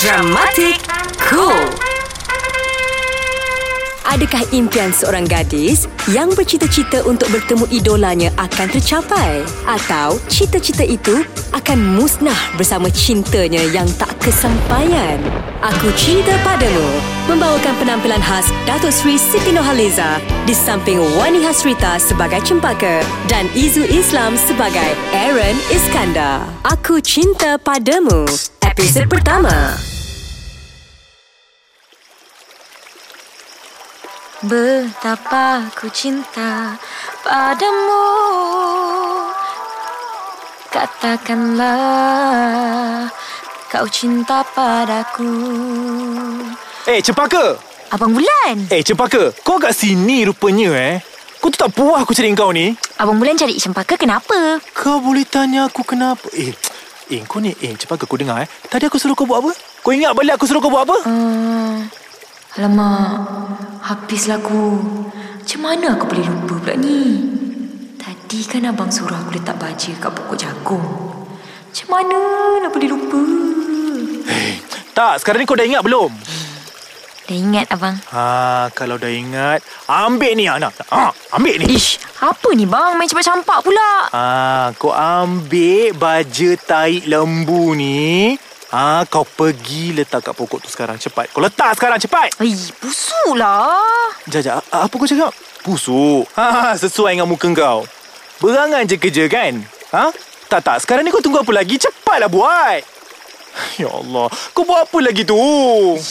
Dramatic Cool Adakah impian seorang gadis yang bercita-cita untuk bertemu idolanya akan tercapai? Atau cita-cita itu akan musnah bersama cintanya yang tak kesampaian? Aku Cinta Padamu membawakan penampilan khas Datuk Seri Siti Nohaliza di samping Wani Hasrita sebagai Cempaka dan Izu Islam sebagai Aaron Iskandar. Aku Cinta Padamu, episod pertama. Betapa ku cinta padamu Katakanlah kau cinta padaku Eh, Cempaka! Abang Bulan Eh, Cempaka, kau kat sini rupanya eh. Kau tu tak puas aku cari kau ni. Abang Bulan cari cempaka kenapa? Kau boleh tanya aku kenapa? Eh, eh kau ni, eh Cempaka kau dengar eh. Tadi aku suruh kau buat apa? Kau ingat balik aku suruh kau buat apa? Hmm, alamak, habislah aku Macam mana aku boleh lupa pula ni? Tadi kan abang suruh aku letak baja kat pokok jagung Macam mana nak boleh lupa? Tak, sekarang ni kau dah ingat belum? Dah ingat abang Ha, kalau dah ingat, ambil ni anak. Ha, ambil ni. Ish, apa ni bang? Main campak-campak pula Ha, kau ambil baja taik lembu ni. Ha, kau pergi letak kat pokok tu sekarang cepat. Kau letak sekarang cepat. Ih, busuk lah Jajak, apa kau cakap? Busuk. Ha, sesuai dengan muka kau. Berangan je kerja kan? Ha? Tak, tak. Sekarang ni kau tunggu apa lagi? Cepatlah buat. Ya Allah. Kau buat apa lagi tu?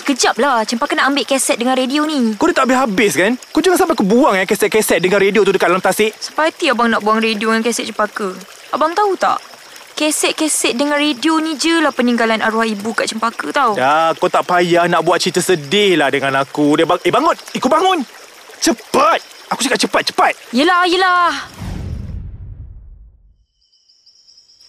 Kejap lah Cempaka nak ambil kaset dengan radio ni Kau dah tak habis-habis kan? Kau jangan sampai kau buang eh keset-keset dengan radio tu dekat dalam tasik. Sepati abang nak buang radio dengan kaset Cempaka Abang tahu tak? Kaset-kaset dengan radio ni je lah peninggalan arwah ibu kat Cempaka tau Ya, kau tak payah nak buat cerita sedih lah dengan aku. Dia bang- eh, bangun. Kau bangun. Cepat. Aku cakap cepat, cepat. Yelah, yelah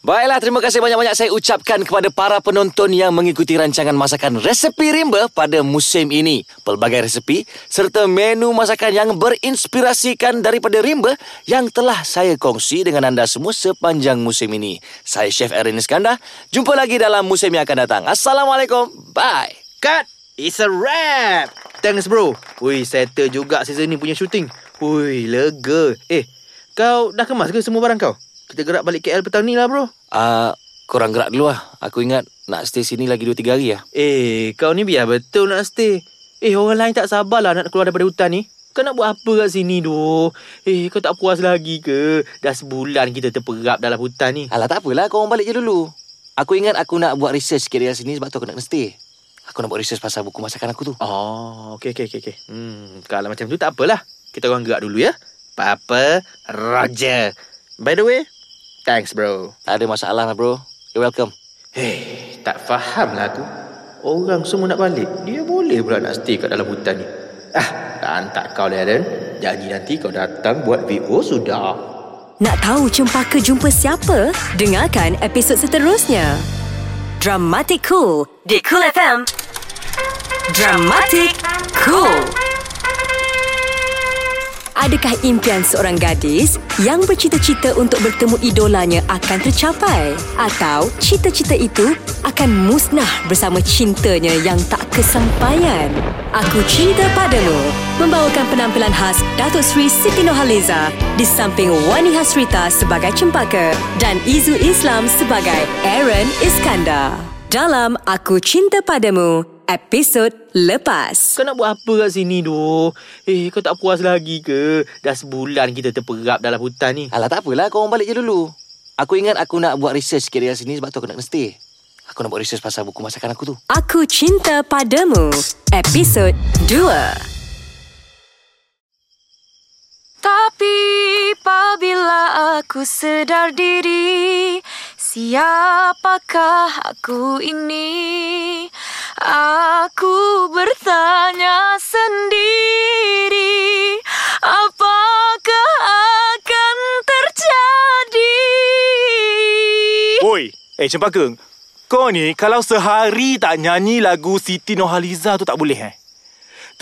Baiklah, terima kasih banyak-banyak saya ucapkan kepada para penonton yang mengikuti rancangan masakan resepi rimba pada musim ini. Pelbagai resepi serta menu masakan yang berinspirasikan daripada rimba yang telah saya kongsi dengan anda semua sepanjang musim ini. Saya Chef Erin Iskandar. Jumpa lagi dalam musim yang akan datang. Assalamualaikum. Bye. Cut! It's a wrap! Thanks bro. Ui, settle juga season ni punya shooting. Ui, lega. Eh, kau dah kemas ke semua barang kau? Kita gerak balik KL petang ni lah bro. Uh, korang gerak dulu lah. Aku ingat nak stay sini lagi 2-3 hari lah. Eh, kau ni biar betul nak stay. Eh, orang lain tak sabarlah nak keluar daripada hutan ni. Kau nak buat apa kat sini doh? Eh, kau tak puas lagi ke? Dah sebulan kita terperap dalam hutan ni. Alah tak apalah, korang balik je dulu. Aku ingat aku nak buat research sikit dekat sini sebab tu aku nak stay. Aku nak buat research pasal buku masakan aku tu. Oh, okey okey okey okey. Hmm, kalau macam tu tak apalah. Kita orang gerak dulu ya. Papa Roger. By the way, thanks bro. Tak ada masalah lah bro. You're welcome. Hei, tak faham lah aku. Orang semua nak balik. Dia boleh pula nak stay kat dalam hutan ni. Ah, tak tak kau Darren. Janji nanti kau datang buat VO sudah. Nak tahu Cempaka jumpa siapa? Dengarkan episod seterusnya. Dramatic Cool di Cool FM. Dramatic Cool. Adakah impian seorang gadis yang bercita-cita untuk bertemu idolanya akan tercapai? Atau cita-cita itu akan musnah bersama cintanya yang tak kesampaian? Aku Cinta Padamu membawakan penampilan khas Datuk Seri Siti Nohaliza di samping Wani Hasrita sebagai Cempaka dan Izu Islam sebagai Aaron Iskandar. Dalam Aku Cinta Padamu, episod lepas. Kau nak buat apa kat sini doh? Eh, kau tak puas lagi ke? Dah sebulan kita terperap dalam hutan ni. Alah tak apalah, korang balik je dulu. Aku ingat aku nak buat research sikit dekat sini sebab tu aku nak kena stay. Aku nak buat research pasal buku masakan aku tu. Aku Cinta Padamu, episod 2. Tapi apabila aku sedar diri Siapakah aku ini Aku bertanya sendiri Apakah akan terjadi Oi, eh Cempaka. Kau ni kalau sehari tak nyanyi lagu Siti Nohaliza tu tak boleh eh.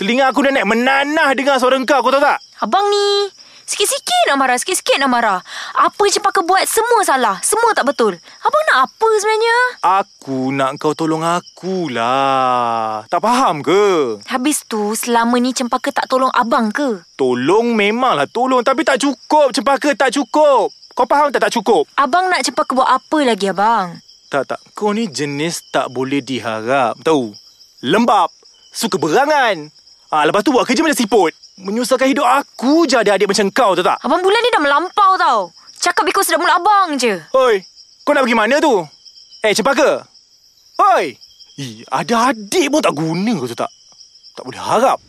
Telinga aku dah naik menanah dengar suara kau, kau tahu tak? Abang ni Sikit-sikit nak marah, sikit-sikit nak marah. Apa yang Cempaka buat semua salah. Semua tak betul. Abang nak apa sebenarnya? Aku nak kau tolong aku lah. Tak faham ke? Habis tu, selama ni Cempaka tak tolong abang ke? Tolong memanglah tolong. Tapi tak cukup. Cempaka tak cukup. Kau faham tak tak cukup? Abang nak Cempaka buat apa lagi abang? Tak, tak. Kau ni jenis tak boleh diharap. Tahu? Lembab. Suka berangan. Ah, lepas tu buat kerja macam siput. Menyusahkan hidup aku je ada adik macam kau, tahu tak? Abang Bulan ni dah melampau tau. Cakap ikut sedap mulut abang je. Oi, kau nak pergi mana tu? Eh, Cempaka. Oi. Ih, ada adik pun tak guna kau tu tak? Tak boleh harap.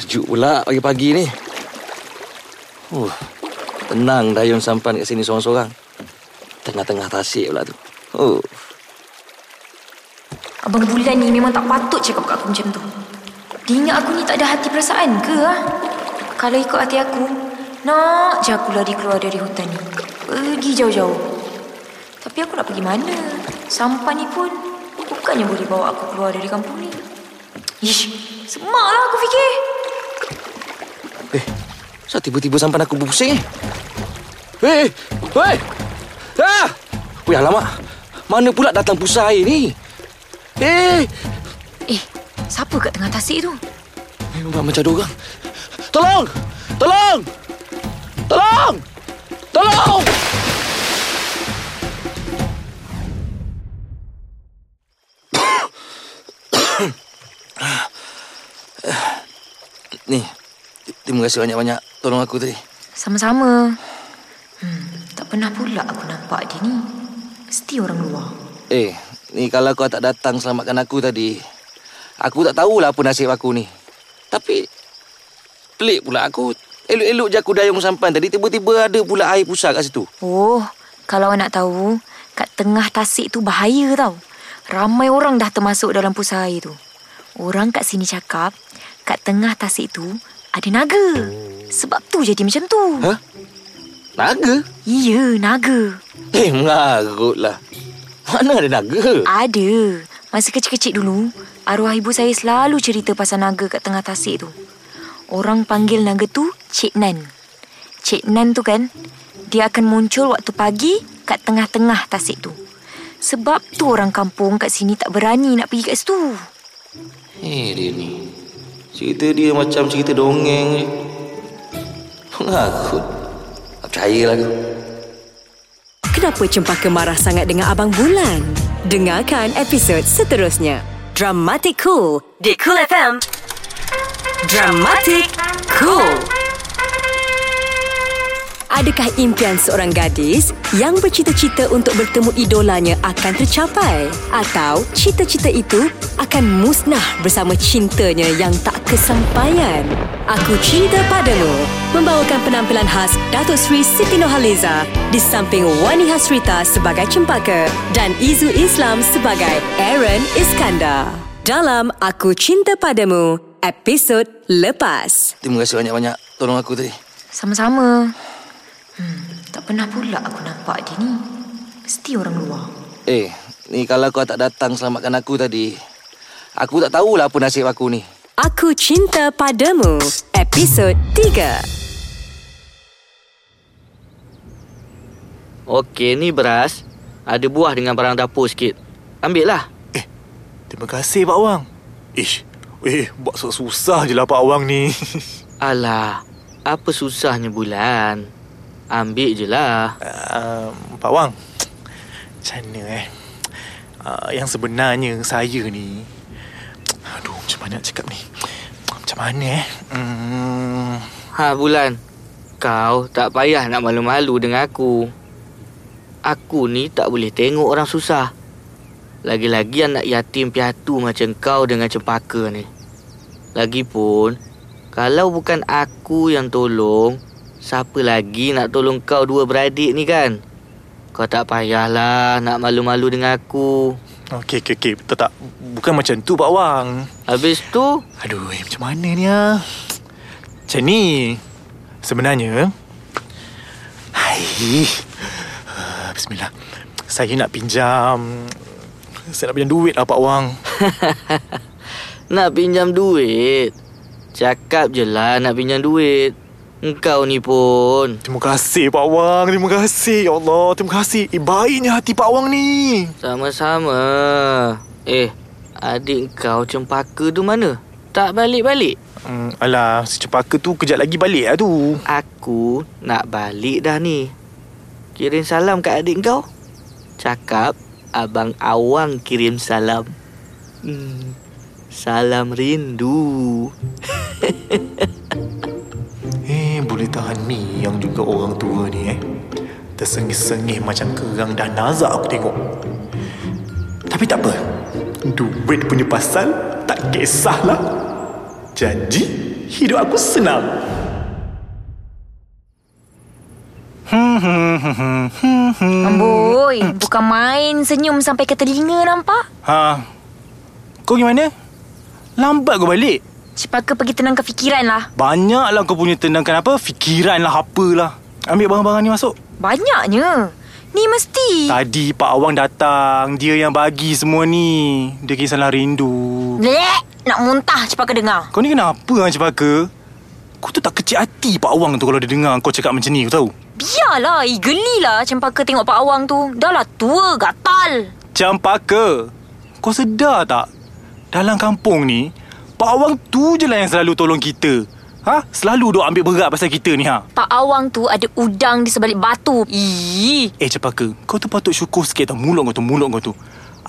Sejuk pula pagi-pagi ni. Uh, tenang Dayun sampan kat sini seorang-seorang. Tengah-tengah tasik pula tu. Oh, Abang Bulan ni memang tak patut cakap kat aku macam tu. Dia ingat aku ni tak ada hati perasaan ke ha? Kalau ikut hati aku, nak je aku lari keluar dari hutan ni. Pergi jauh-jauh. Tapi aku nak pergi mana? Sampan ni pun bukannya boleh bawa aku keluar dari kampung ni. Ish, semaklah aku fikir. eh, kenapa tiba-tiba sampan aku berpusing eh? Eh, weh! Ah! Weh, alamak. Mana pula datang pusat air ni? Eh, Eh, siapa kat tengah tasik tu? memang macam ada orang. Tolong! Tolong! Tolong! Tolong! Ni, terima kasih banyak-banyak tolong aku tadi. Sama-sama. Hmm, tak pernah pula aku nampak dia ni. Mesti orang luar. Eh, ni kalau kau tak datang selamatkan aku tadi, aku tak tahulah apa nasib aku ni. Tapi, pelik pula aku. Elok-elok je aku dayung sampan tadi, tiba-tiba ada pula air pusat kat situ. Oh, kalau nak tahu, kat tengah tasik tu bahaya tau. Ramai orang dah termasuk dalam pusat air tu. Orang kat sini cakap, kat tengah tasik tu ada naga. Sebab tu jadi macam tu. Ha? Naga? Ya, naga. Eh, mengarut lah. Mana ada naga? Ada. Masa kecil-kecil dulu, arwah ibu saya selalu cerita pasal naga kat tengah tasik tu. Orang panggil naga tu Cik Nan. Cik Nan tu kan, dia akan muncul waktu pagi kat tengah-tengah tasik tu. Sebab tu orang kampung kat sini tak berani nak pergi kat situ. Eh, dia ni. Cerita dia macam cerita dongeng je. Mengarut. Tak percaya lah aku. Kenapa Cempaka marah sangat dengan Abang Bulan? Dengarkan episod seterusnya. Dramatic Cool di Cool FM. Dramatic Cool. Adakah impian seorang gadis yang bercita-cita untuk bertemu idolanya akan tercapai? Atau cita-cita itu akan musnah bersama cintanya yang tak kesampaian? Aku Cinta Padamu membawakan penampilan khas Datuk Sri Siti Nohaliza di samping Wani Hasrita sebagai Cempaka dan Izu Islam sebagai Aaron Iskandar. Dalam Aku Cinta Padamu, episod lepas. Terima kasih banyak-banyak tolong aku tadi. Sama-sama. Hmm, tak pernah pula aku nampak dia ni. Mesti orang luar. Eh, ni kalau kau tak datang selamatkan aku tadi, aku tak tahulah apa nasib aku ni. Aku Cinta Padamu, episod 3. Okey, ni beras. Ada buah dengan barang dapur sikit. Ambil lah. Terima kasih, Pak Wang. Ish, eh, buat susah je lah Pak Wang ni. Alah, apa susahnya bulan? Ambil je lah. uh, Pak Wang, macam mana eh? Uh, yang sebenarnya saya ni... Aduh, macam mana nak cakap ni? Macam mana eh? Hmm, Ha bulan, kau tak payah nak malu-malu dengan aku. Aku ni tak boleh tengok orang susah. Lagi-lagi anak yatim piatu macam kau dengan cempaka ni. Lagipun, kalau bukan aku yang tolong, siapa lagi nak tolong kau dua beradik ni kan? Kau tak payahlah nak malu-malu dengan aku. okey, okey, okey. Tak, tak. Bukan macam tu, Pak Wang. Habis tu, Aduh, eh, macam mana ni ah? Macam ni. Sebenarnya... Hai. Ah, Bismillah. Saya nak pinjam... Saya nak pinjam duit lah, Pak Wang. Nak pinjam duit. Cakap je lah nak pinjam duit. Engkau ni pun. Terima kasih Pak Wang. Terima kasih. Ya Allah, terima kasih. Eh, baiknya hati Pak Wang ni. Sama-sama. Eh, adik kau cempaka tu mana? Tak balik-balik? Hmm, alah, si cepaka tu kejap lagi balik lah tu. Aku nak balik dah ni. Kirim salam kat adik kau. Cakap Abang Awang kirim salam. Hmm, salam rindu. Eh, boleh tahan ni yang juga orang tua ni eh. Tersengih-sengih macam kerang dah nazak aku tengok. Tapi tak apa. Duit punya pasal tak kisahlah. Janji hidup aku senang. Amboi, bukan main senyum sampai ke telinga nampak? Ha. Kau gimana? Lambat kau balik. Cepaka pergi tenangkan fikiran lah. Banyaklah kau punya tenangkan apa, fikiran lah apalah. Ambil barang-barang ni masuk. Banyaknya. Ni mesti. Tadi Pak Awang datang. Dia yang bagi semua ni. Dia kisahlah rindu. Lek, nak muntah cepaka dengar. Kau ni kenapa Hang Cepaka? Kau tu tak kecil hati Pak Awang tu kalau dia dengar kau cakap macam ni, kau tahu? Biarlah, ih gelilah cempaka tengok Pak Awang tu. Dah lah tua, gatal. Cempaka, kau sedar tak? Dalam kampung ni, Pak Awang tu je lah yang selalu tolong kita. Ha? Selalu duk ambil berat pasal kita ni ha. Pak Awang tu ada udang di sebalik batu. Ih. Eh Cepaka, kau tu patut syukur sikit tau mulut kau tu, mulut kau tu.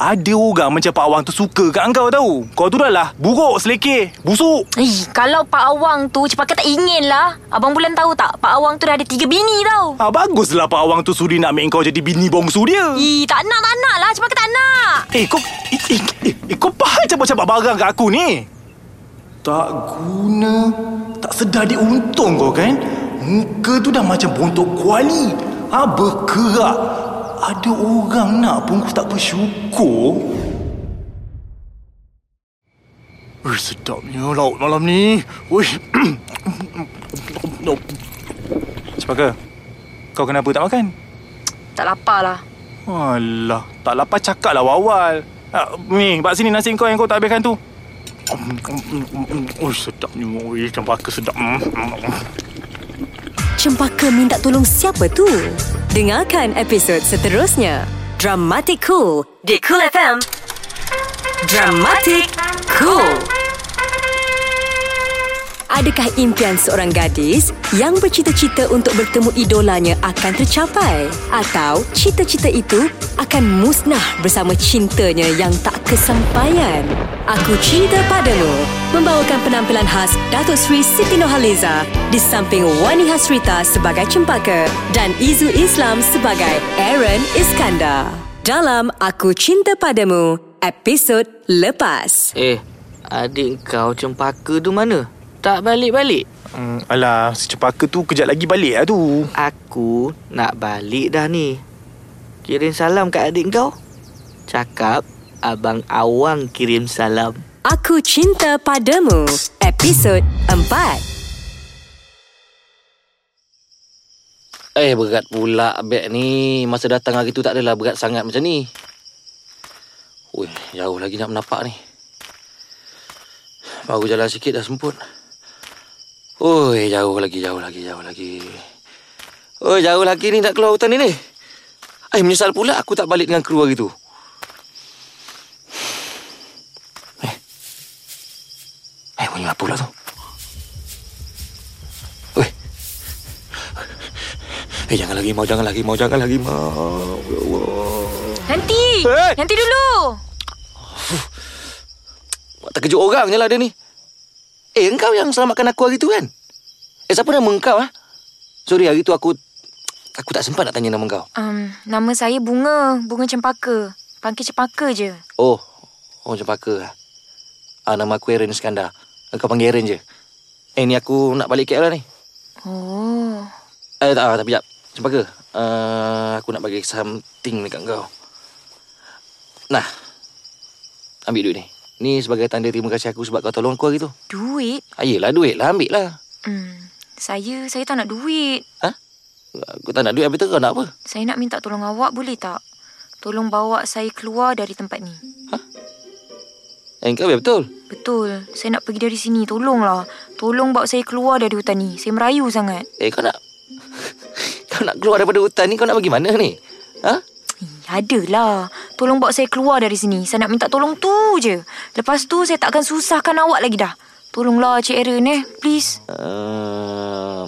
Ada orang macam Pak Awang tu suka kat kau tahu. Kau tu dah lah buruk selekeh, busuk. Ih, kalau Pak Awang tu cepaka tak ingin lah. Abang Bulan tahu tak? Pak Awang tu dah ada tiga bini tau. Ha, baguslah Pak Awang tu sudi nak ambil kau jadi bini bongsu dia. Ih, tak nak, tak nak lah. Cepaka tak nak. Eh, kau eh, eh, eh, eh, kau faham cabar-cabar barang kat aku ni? Tak guna, tak sedar dia untung kau kan? Muka tu dah macam bontok kuali. Ha, berkerak. Ada orang nak pun kau tak bersyukur. Ui, sedapnya laut malam ni. Ui. Cepaka, kau kenapa tak makan? Tak lapar lah. Alah, tak lapar cakap lah awal. Ah, ni, bak sini nasi kau yang kau tak habiskan tu. Oh, sedapnya. Ui, cempaka sedap. Cempaka minta tolong siapa tu? Dengarkan episod seterusnya. Dramatic Cool di Cool FM. Dramatic Cool. Adakah impian seorang gadis yang bercita-cita untuk bertemu idolanya akan tercapai? Atau cita-cita itu akan musnah bersama cintanya yang tak kesampaian? Aku Cinta Padamu membawakan penampilan khas Datuk Sri Siti Nohaliza di samping Wani Hasrita sebagai Cempaka dan Izu Islam sebagai Aaron Iskandar. Dalam Aku Cinta Padamu, episod lepas. Eh, adik kau cempaka tu mana? Tak balik-balik? Hmm, alah, si cepaka tu kejap lagi balik lah tu. Aku nak balik dah ni. Kirim salam kat adik kau. Cakap Abang Awang kirim salam. Aku Cinta Padamu, episod 4. Eh berat pula beg ni Masa datang hari tu tak adalah berat sangat macam ni Ui jauh lagi nak menapak ni Baru jalan sikit dah semput Ui jauh lagi jauh lagi jauh lagi. Ui jauh lagi ni nak keluar hutan ni ni. Eh menyesal pula aku tak balik dengan kru hari tu Eh. Eh bunyi apa pula tu? Ui Eh jangan lagi mau jangan lagi mau jangan lagi mau. Ya Allah. Nanti. Eh! Nanti dulu. Buat terkejut orang je lah dia ni. Eh, engkau yang selamatkan aku hari tu kan? Eh, siapa nama engkau ah? Sorry, hari tu aku... Aku tak sempat nak tanya nama engkau. Um, nama saya Bunga. Bunga Cempaka. Panggil Cempaka je. Oh, oh cempaka lah. Ah, nama aku Aaron Iskandar. Engkau panggil Aaron je. Eh, ni aku nak balik KL lah ni. Oh. Eh, tak, tak, sekejap. Cempaka, uh, aku nak bagi something dekat engkau. Nah, ambil duit ni. Ni sebagai tanda terima kasih aku sebab kau tolong aku hari tu. Duit? Ah, yelah, duit lah. Ambil lah. Hmm. Saya, saya tak nak duit. Aku tak nak duit, habis tu kau nak apa? Saya nak minta tolong awak boleh tak? Tolong bawa saya keluar dari tempat ni. Eh, kau biar betul. Betul. Saya nak pergi dari sini. Tolonglah. Tolong bawa saya keluar dari hutan ni. Saya merayu sangat. Eh, kau nak... kau nak keluar daripada hutan ni, kau nak pergi mana ni? Ha? Eh, adalah. Tolong bawa saya keluar dari sini. Saya nak minta tolong tu je. Lepas tu saya tak akan susahkan awak lagi dah. Tolonglah Cik Aaron eh. Please. Uh,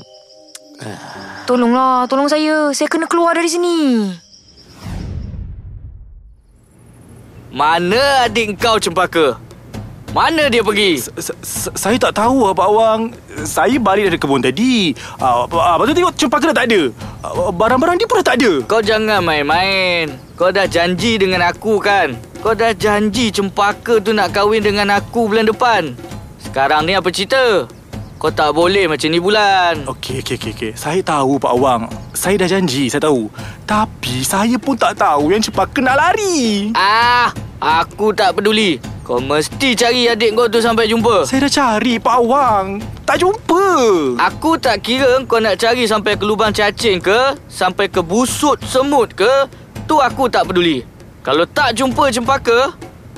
Tolonglah. Tolong saya. Saya kena keluar dari sini. Mana adik kau cempaka? Mana dia pergi? Saya tak tahu Abang Awang. Saya balik dari kebun tadi. Ah, uh, lepas tu tengok cempaka dah tak ada. Ah, barang-barang dia pun dah tak ada. Kau jangan main-main. Kau dah janji dengan aku kan? Kau dah janji cempaka tu nak kahwin dengan aku bulan depan. Sekarang ni apa cerita? Kau tak boleh macam ni bulan. Okey, okey, okey. Okay. Saya tahu Pak Awang. Saya dah janji, saya tahu. Tapi saya pun tak tahu yang cempaka nak lari. Ah, aku tak peduli. Kau mesti cari adik kau tu sampai jumpa. Saya dah cari Pak Awang. Tak jumpa. Aku tak kira kau nak cari sampai ke lubang cacing ke, sampai ke busut semut ke, tu aku tak peduli. Kalau tak jumpa cempaka,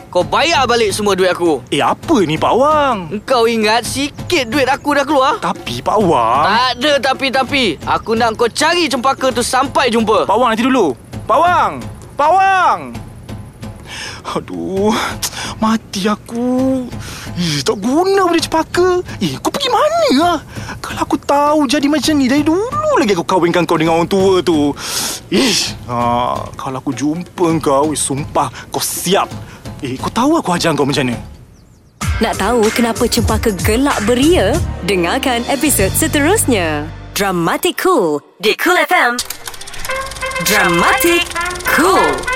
kau bayar balik semua duit aku. Eh, apa ni Pak Awang? Kau ingat sikit duit aku dah keluar? Tapi Pak Awang... Tak ada tapi-tapi. Aku nak kau cari cempaka tu sampai jumpa. Pak Wang nanti dulu. Pak Wang! Pak Wang! Aduh, mati aku. Eh, tak guna benda cepaka. Eh, kau pergi mana lah? Kalau aku tahu jadi macam ni, dari dulu lagi aku kahwinkan kau dengan orang tua tu. Ish, ha, kalau aku jumpa kau, eh, sumpah kau siap. Eh, kau tahu aku ajar kau macam mana? Nak tahu kenapa cempaka gelak beria? Dengarkan episod seterusnya. Dramatic Cool di Cool FM. Dramatic Cool.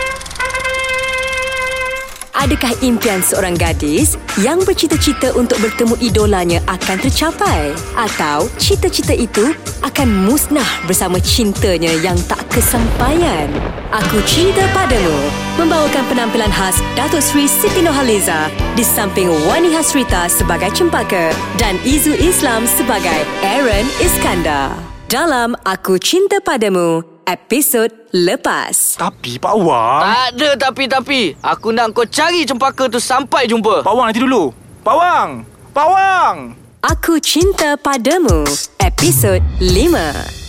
Adakah impian seorang gadis yang bercita-cita untuk bertemu idolanya akan tercapai? Atau cita-cita itu akan musnah bersama cintanya yang tak kesampaian? Aku Cinta Padamu membawakan penampilan khas Datuk Seri Siti Nurhaliza di samping Wani Hasrita sebagai Cempaka dan Izu Islam sebagai Aaron Iskandar. Dalam Aku Cinta Padamu, episod lepas. Tapi Pak Wang... Tak ada tapi-tapi. Aku nak kau cari cempaka tu sampai jumpa. Pak Wang nanti dulu. Pak Wang! Pak Wang! Aku Cinta Padamu, episod 5.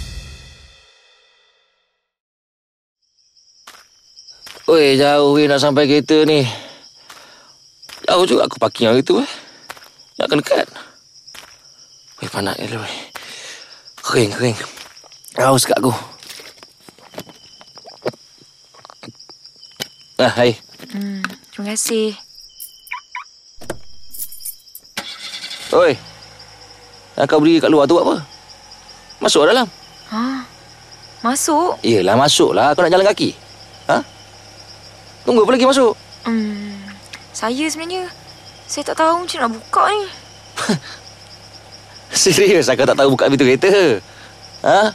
Oi, jauh weh nak sampai kereta ni. Jauh juga aku parking hari tu eh. Nak kena dekat. Weh, panas ni weh. Kering, kering. Haus kat aku. Ah, hai. Hmm, terima kasih. Oi. Yang kau berdiri kat luar tu buat apa? Masuk dalam. Ha? Masuk? Yelah, masuklah. Kau nak jalan kaki. Ha? Tunggu apa lagi masuk? Hmm, saya sebenarnya saya tak tahu macam nak buka ni. Serius aku tak tahu buka pintu kereta. Ha?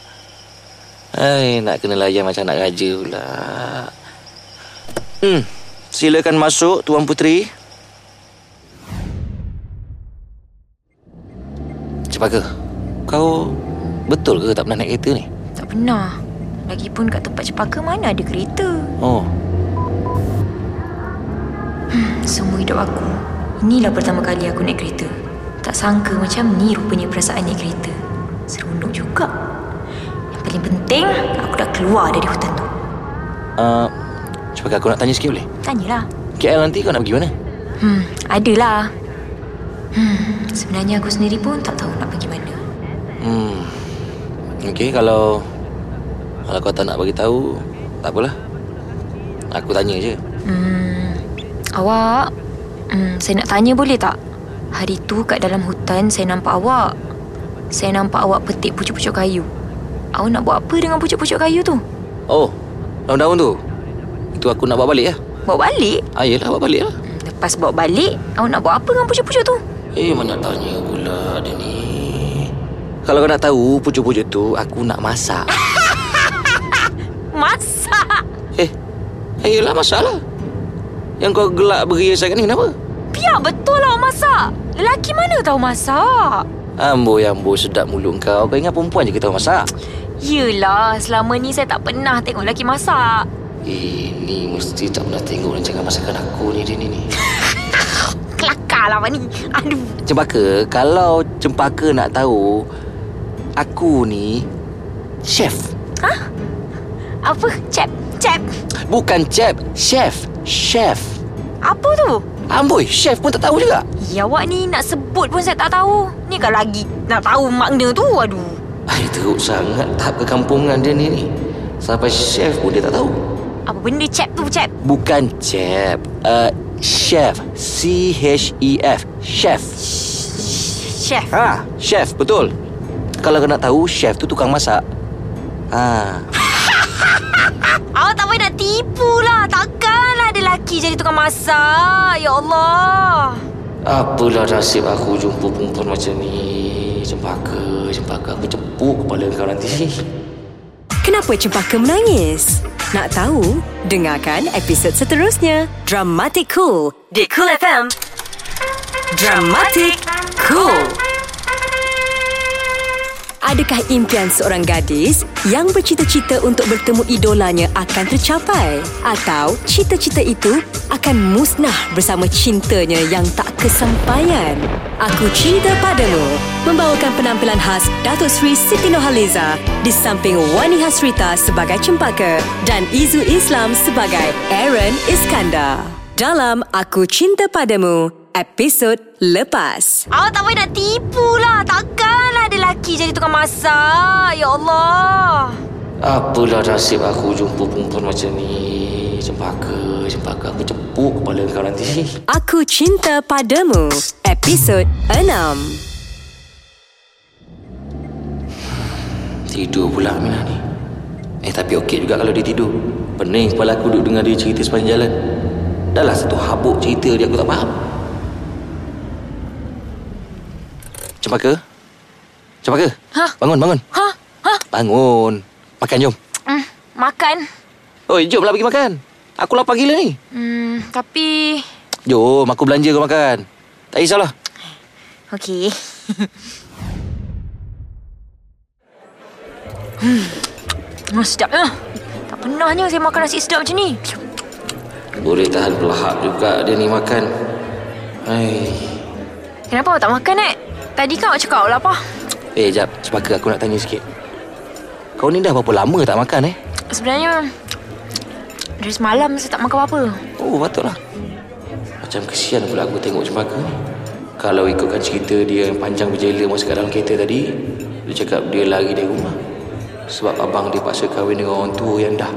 Hai, nak kena layan macam nak raja pula. Hmm, silakan masuk Tuan Puteri. Cepaka, kau betul ke tak pernah naik kereta ni? Tak pernah. Lagipun kat tempat cepaka mana ada kereta. Oh, Semua hidup aku. Inilah pertama kali aku naik kereta. Tak sangka macam ni rupanya perasaan naik kereta. Seronok juga. Yang paling penting, aku dah keluar dari hutan tu. uh, Cepaka aku nak tanya sikit boleh? Tanyalah. KL nanti kau nak pergi mana? Hmm, adalah. Hmm, sebenarnya aku sendiri pun tak tahu nak pergi mana. Hmm. Okey, kalau kalau kau tak nak bagi tahu, tak apalah. Aku tanya je. Hmm, awak, hmm, saya nak tanya boleh tak? Hari tu kat dalam hutan saya nampak awak. Saya nampak awak petik pucuk-pucuk kayu. Awak nak buat apa dengan pucuk-pucuk kayu tu? Oh, daun-daun tu. Itu aku nak bawa balik lah. Bawa balik? Ah, yelah, bawa balik lah. Hmm, Lepas bawa balik, awak nak buat apa dengan pucuk-pucuk tu? Eh, banyak tanya pula dia ni. Kalau kau nak tahu, pucuk-pucuk tu aku nak masak. Masak! eh, eh, yelah masak lah. Yang kau gelak beria sangat ni kenapa? Biar betul lah awak masak. Lelaki mana tahu masak? Ambo-ambo sedap mulut kau. Kau ingat perempuan je kita tahu masak? Yelah, selama ni saya tak pernah tengok lelaki masak. Eh, ni mesti tak pernah tengok rancangan masakan aku ni dia ni ni. Kelakar Alamak ni. Aduh. Cempaka, kalau Cempaka nak tahu, aku ni chef. Apa? Cep. Cep. Bukan chef, chef. Chef. Apa tu? Amboi, chef pun tak tahu juga. Ya awak ni nak sebut pun saya tak tahu. Ni kalau lagi nak tahu makna tu. Aduh. Ay, teruk sangat tahap kekampungan dia ni ni. Sampai chef pun dia tak tahu. Apa benda cep tu cep? Bukan chef, uh, chef. C-H-E-F. Chef. Chef. Ha, chef, betul. Kalau kau nak tahu, chef tu tukang masak. Ha, Awak tak payah nak tipu lah. Takkanlah ada lelaki jadi tukang masak. Ya Allah. apalah nasib aku jumpa perempuan macam ni. Cempaka, cempaka. Aku cepuk kepala kau nanti. Kenapa Cempaka menangis? Nak tahu? Dengarkan episod seterusnya. Dramatic Cool di Cool FM. Dramatic Cool. Adakah impian seorang gadis yang bercita-cita untuk bertemu idolanya akan tercapai? Atau cita-cita itu akan musnah bersama cintanya yang tak kesampaian? Aku Cinta Padamu membawakan penampilan khas Datuk Sri Siti Nurhaliza di samping Wani Hasrita sebagai Cempaka dan Izu Islam sebagai Aaron Iskandar. Dalam Aku Cinta Padamu, episod lepas. Awak tak payah nak tipu lah. Takkanlah ada lelaki jadi tukang masak. Ya Allah. Apalah nasib aku jumpa perempuan macam ni. Cempaka, cempaka. Aku cepuk kepala kau nanti. Aku Cinta Padamu, episod 6. Tidur pula Aminah ni. Eh tapi okey juga kalau dia tidur. Pening kepala aku duduk dengar dia cerita sepanjang jalan. Dah lah satu habuk cerita dia aku tak faham. Cempaka? Cempaka? Ha? Bangun, bangun. Ha? Ha? Bangun. Makan jom. Hmm, makan. Oi, jom lah pergi makan. Aku lapar gila ni. Hmm, tapi... Jom, aku belanja kau makan. Tak risaulah. Okey. hmm. Oh, sedap ya. Tak pernahnya saya makan nasi sedap macam ni. Boleh tahan pelahap juga dia ni makan. Hai. Kenapa awak tak makan, Nek? Tadi kan awak cakap awak lapar. Eh, jap. Cempaka aku nak tanya sikit. Kau ni dah berapa lama tak makan eh? Sebenarnya... Dari semalam saya tak makan apa-apa. Oh, patutlah. Macam kesian pula aku tengok cempaka ni. Kalau ikutkan cerita dia yang panjang berjela masa kat dalam kereta tadi, dia cakap dia lari dari rumah. Sebab abang dia paksa kahwin dengan orang tua yang dah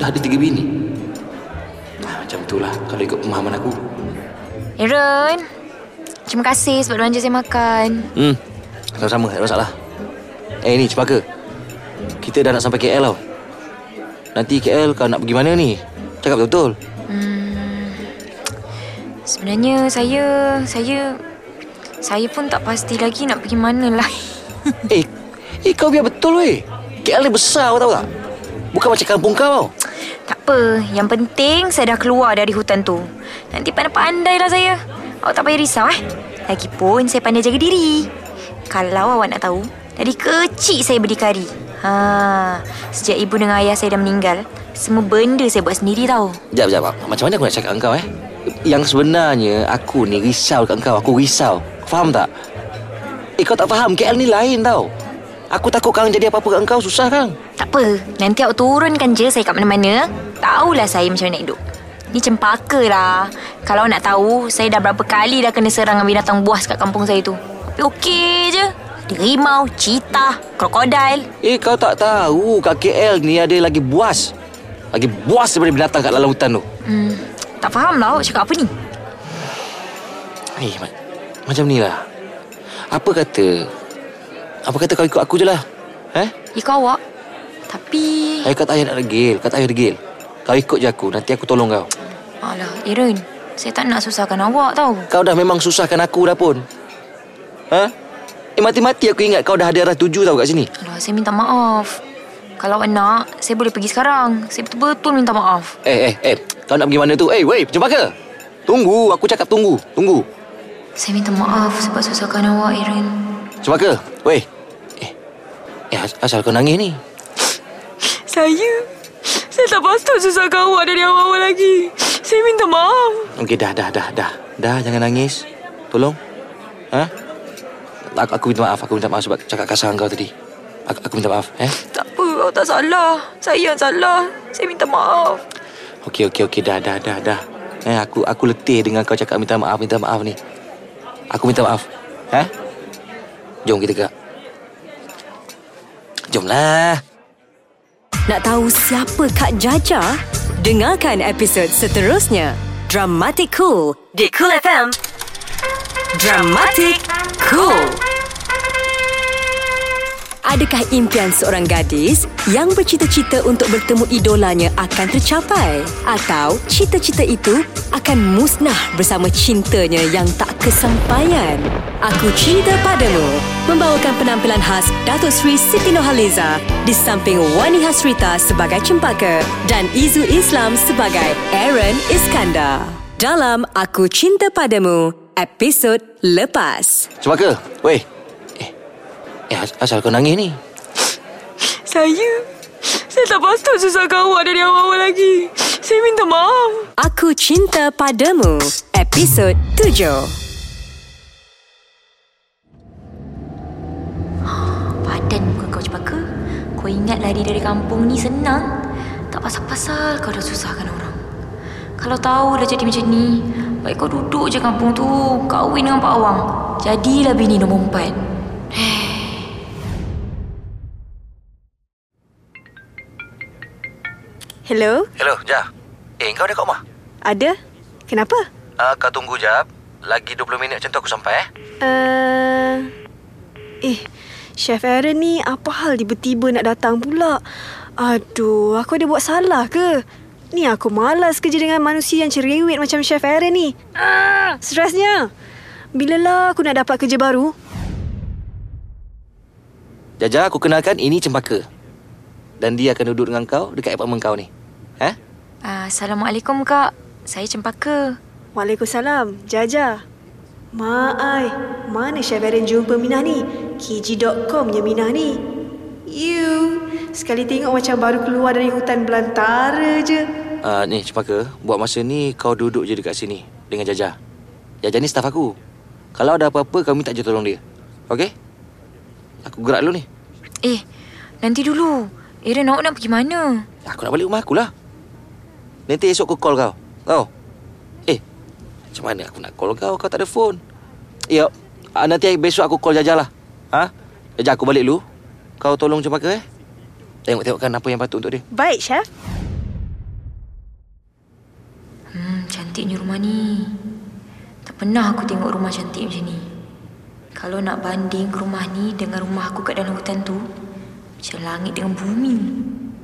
dah ada tiga bini. Nah, macam itulah kalau ikut pemahaman aku. Aaron, terima kasih sebab belanja saya makan. Hmm, sama-sama, tak masalah. Eh, ni cempaka. Kita dah nak sampai KL tau. Nanti KL kau nak pergi mana ni? Cakap betul-betul. Sebenarnya saya... Saya... Saya pun tak pasti lagi nak pergi mana lah. Eh, eh kau biar betul weh. KL ni besar kau tahu tak? Bukan macam kampung kau tau. tak apa. Yang penting saya dah keluar dari hutan tu. Nanti pandai-pandai lah saya. Awak tak payah risau eh. Lagipun saya pandai jaga diri. Kalau awak nak tahu, dari kecil saya berdikari. Ha, sejak ibu dengan ayah saya dah meninggal, semua benda saya buat sendiri tau. Jap, jap. Macam mana aku nak cakap dengan kau eh? Yang sebenarnya aku ni risau kat kau. Aku risau. Faham tak? Eh, kau tak faham. KL ni lain tau. Aku takut kau jadi apa-apa kat kau. Susah kan? Tak apa, nanti awak turunkan je saya kat mana-mana. Tahulah saya macam mana nak hidup. Ni cempaka lah. Kalau nak tahu, saya dah berapa kali dah kena serang dengan binatang buas kat kampung saya tu. Tapi okey je. Rimau, citah, krokodil. Eh, kau tak tahu kat KL ni ada lagi buas. Lagi buas daripada binatang kat dalam hutan tu. Hmm, tak faham lah awak cakap apa ni. Eh, ma- macam ni lah. Apa kata... Apa kata kau ikut aku je lah. Eh? Ikut awak. Tapi... Saya kata ayah nak degil. Kata ayah degil. Kau ikut je aku. Nanti aku tolong kau. Alah, Aaron. Saya tak nak susahkan awak tau. Kau dah memang susahkan aku dah pun. Ha? Eh, mati-mati aku ingat kau dah ada arah tuju tau kat sini. Alah, saya minta maaf. Kalau nak, saya boleh pergi sekarang. Saya betul-betul minta maaf. Eh, eh, eh. Kau nak pergi mana tu? Eh, weh, cempaka. Tunggu. Aku cakap tunggu. Tunggu. Saya minta maaf sebab susahkan awak, Aaron. Cempaka. Weh. Eh. Eh, as- asal kau nangis ni? Saya... Saya tak patut susahkan awak dari awal-awal lagi. Saya minta maaf. Okey, dah, dah, dah, dah. Dah, jangan nangis. Tolong. Ha? Aku, aku minta maaf. Aku minta maaf sebab cakap kasar kau tadi. Aku, aku minta maaf. Eh? Tak apa, kau tak salah. Saya yang salah. Saya minta maaf. Okey, okey, okey. Dah, dah, dah, dah. Eh, aku aku letih dengan kau cakap minta maaf, minta maaf ni. Aku minta maaf. Ha? Jom kita gerak. Jomlah. Nak tahu siapa Kak Jaja? Dengarkan episod seterusnya. Dramatic Cool di Cool FM. Dramatic Cool. Adakah impian seorang gadis yang bercita-cita untuk bertemu idolanya akan tercapai? Atau cita-cita itu akan musnah bersama cintanya yang tak kesampaian? Aku Cerita Padamu membawakan penampilan khas Datuk Seri Siti Nohaliza di samping Wani Hasrita sebagai Cempaka dan Izu Islam sebagai Aaron Iskandar. Dalam Aku Cinta Padamu, episod lepas. Cempaka. Weh. Eh. Eh, as- asal kau nangis ni? Saya... Saya tak patut susahkan awak dari awal-awal lagi. Saya minta maaf. Aku Cinta Padamu, episod 7. Padan muka kau cempaka. Kau ingat lari dari kampung ni senang? Tak pasal-pasal kau dah susahkan orang. Kalau tahu dah jadi macam ni, baik kau duduk je kampung tu, kahwin dengan Pak Awang. Jadilah bini nombor empat. Hello, Hello, Ja. Eh, kau dah kat rumah? ada? Kenapa? Uh, kau tunggu jap. Lagi 20 minit macam tu aku sampai eh. Uh, eh, Chef Aaron ni apa hal tiba-tiba nak datang pula? Aduh, aku ada buat salah ke? Ni aku malas kerja dengan manusia yang cerewet macam Chef Aaron ni. Ah, stresnya. Bilalah aku nak dapat kerja baru? Jaja, aku kenalkan ini Cempaka. Dan dia akan duduk dengan kau dekat apartmen kau ni. Ha? Ah, Assalamualaikum, Kak. Saya Cempaka. Waalaikumsalam, Jaja. Maai, mana Chef Aaron jumpa Minah ni? Kiji.com nya Minah ni. You, sekali tengok macam baru keluar dari hutan belantara je. Uh, ni Cempaka, buat masa ni kau duduk je dekat sini dengan Jaja. Jaja ni staff aku. Kalau ada apa-apa, kau minta je tolong dia. Okey? Aku gerak dulu ni. Eh, nanti dulu. Aaron awak nak pergi mana? Aku nak balik rumah aku lah. Nanti esok aku call kau. Kau? Eh, macam mana aku nak call kau? Kau tak ada phone. Ya, uh, nanti besok aku call Jaja lah. Ha? Jaja, aku balik dulu. Kau tolong Cempaka eh. Tengok-tengokkan apa yang patut untuk dia. Baik, Chef. Hmm, cantiknya rumah ni. Tak pernah aku tengok rumah cantik macam ni. Kalau nak banding rumah ni dengan rumah aku kat dalam hutan tu, macam langit dengan bumi.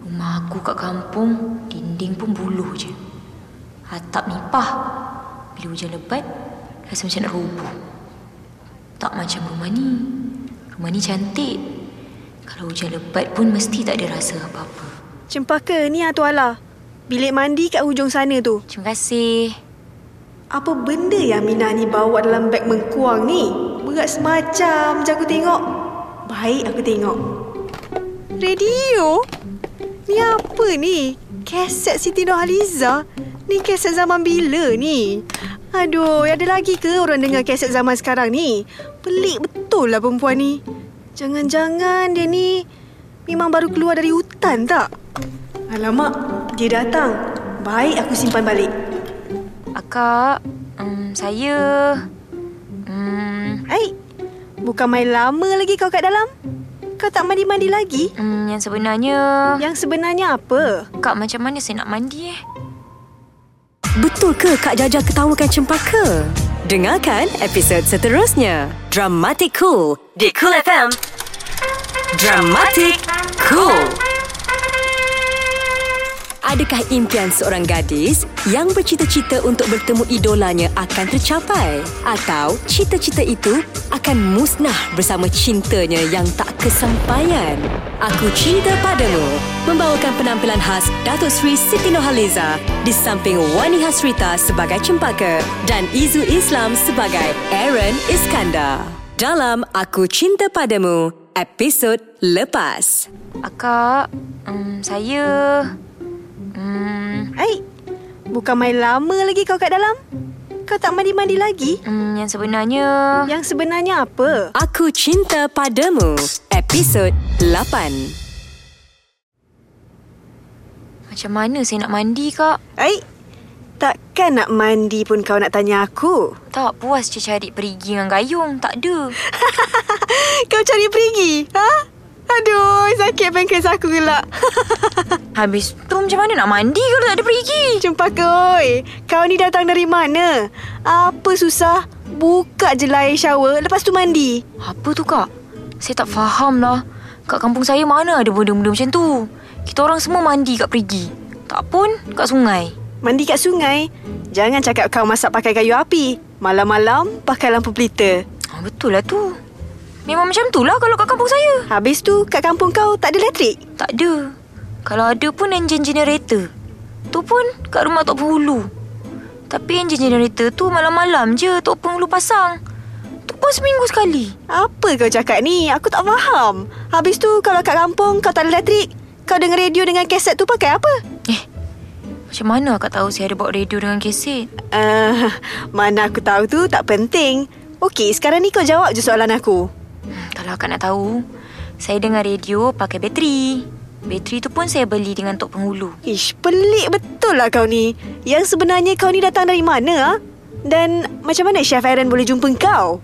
Rumah aku kat kampung, dinding pun buluh je. Atap nipah. Bila hujan lebat, rasa macam nak roboh. Tak macam rumah ni. Rumah ni cantik. Kalau hujan lebat pun mesti tak ada rasa apa-apa. Cempaka, ni Atu Ala. Bilik mandi kat hujung sana tu. Terima kasih. Apa benda yang Minah ni bawa dalam beg mengkuang ni? Berat semacam je aku tengok. Baik aku tengok. Radio? Ni apa ni? Kaset Siti Nurhaliza? Ni kaset zaman bila ni? Aduh, ada lagi ke orang dengar kaset zaman sekarang ni? Pelik betul lah perempuan ni. Jangan-jangan dia ni memang baru keluar dari hutan tak? Alamak, dia datang. Baik aku simpan balik. Akak, um, saya... Um, Hai, bukan main lama lagi kau kat dalam? Kau tak mandi-mandi lagi? um, yang sebenarnya... Yang sebenarnya apa? Kak, macam mana saya nak mandi eh? Betul ke Kak Jaja ketawakan Cempaka? Dengarkan episod seterusnya. Dramatic Cool di Cool FM. Dramatic Cool. Adakah impian seorang gadis yang bercita-cita untuk bertemu idolanya akan tercapai? Atau cita-cita itu akan musnah bersama cintanya yang tak kesampaian? Aku Cerita Padamu membawakan penampilan khas Datuk Seri Siti Nohaliza di samping Wani Hasrita sebagai Cempaka dan Izu Islam sebagai Aaron Iskandar. Dalam Aku Cinta Padamu, episod lepas. Akak, um, saya... Um, Hai, bukan main lama lagi kau kat dalam? Kau tak mandi-mandi lagi? Hmm, yang sebenarnya... Yang sebenarnya apa? Aku Cinta Padamu Episod 8 Macam mana saya nak mandi, Kak? Ai, takkan nak mandi pun kau nak tanya aku? Tak puas je cari perigi dengan gayung. Tak ada. Kau cari perigi? Ha? Aduh, sakit pankreas aku gelak. Habis tu macam mana nak mandi kalau tak ada perigi? Cempaka, oi. Kau ni datang dari mana? Apa susah? Buka je lah shower, lepas tu mandi. Apa tu, Kak? Saya tak faham lah. Kat kampung saya mana ada benda-benda macam tu. Kita orang semua mandi kat perigi. Tak pun kat sungai. Mandi kat sungai. Jangan cakap kau masak pakai kayu api. Malam-malam pakai lampu pelita. Ha, betul lah tu. Memang macam tu lah kalau kat kampung saya. Habis tu kat kampung kau tak ada elektrik? Tak ada. Kalau ada pun enjin generator. Tu pun kat rumah Tok Penghulu. Tapi enjin generator tu malam-malam je Tok Penghulu pasang. Tu pun seminggu sekali. Apa kau cakap ni? Aku tak faham. Habis tu kalau kat kampung kau tak ada elektrik, kau dengar radio dengan kaset tu pakai apa? Eh, macam mana akak tahu saya ada bawa radio dengan keset? Uh, mana aku tahu tu tak penting. Okey, sekarang ni kau jawab je soalan aku. Hmm, kalau akak nak tahu, saya dengar radio pakai bateri. Bateri tu pun saya beli dengan Tok Penghulu. Ish, pelik betul lah kau ni. Yang sebenarnya kau ni datang dari mana? Ha? Dan macam mana Chef Aaron boleh jumpa kau?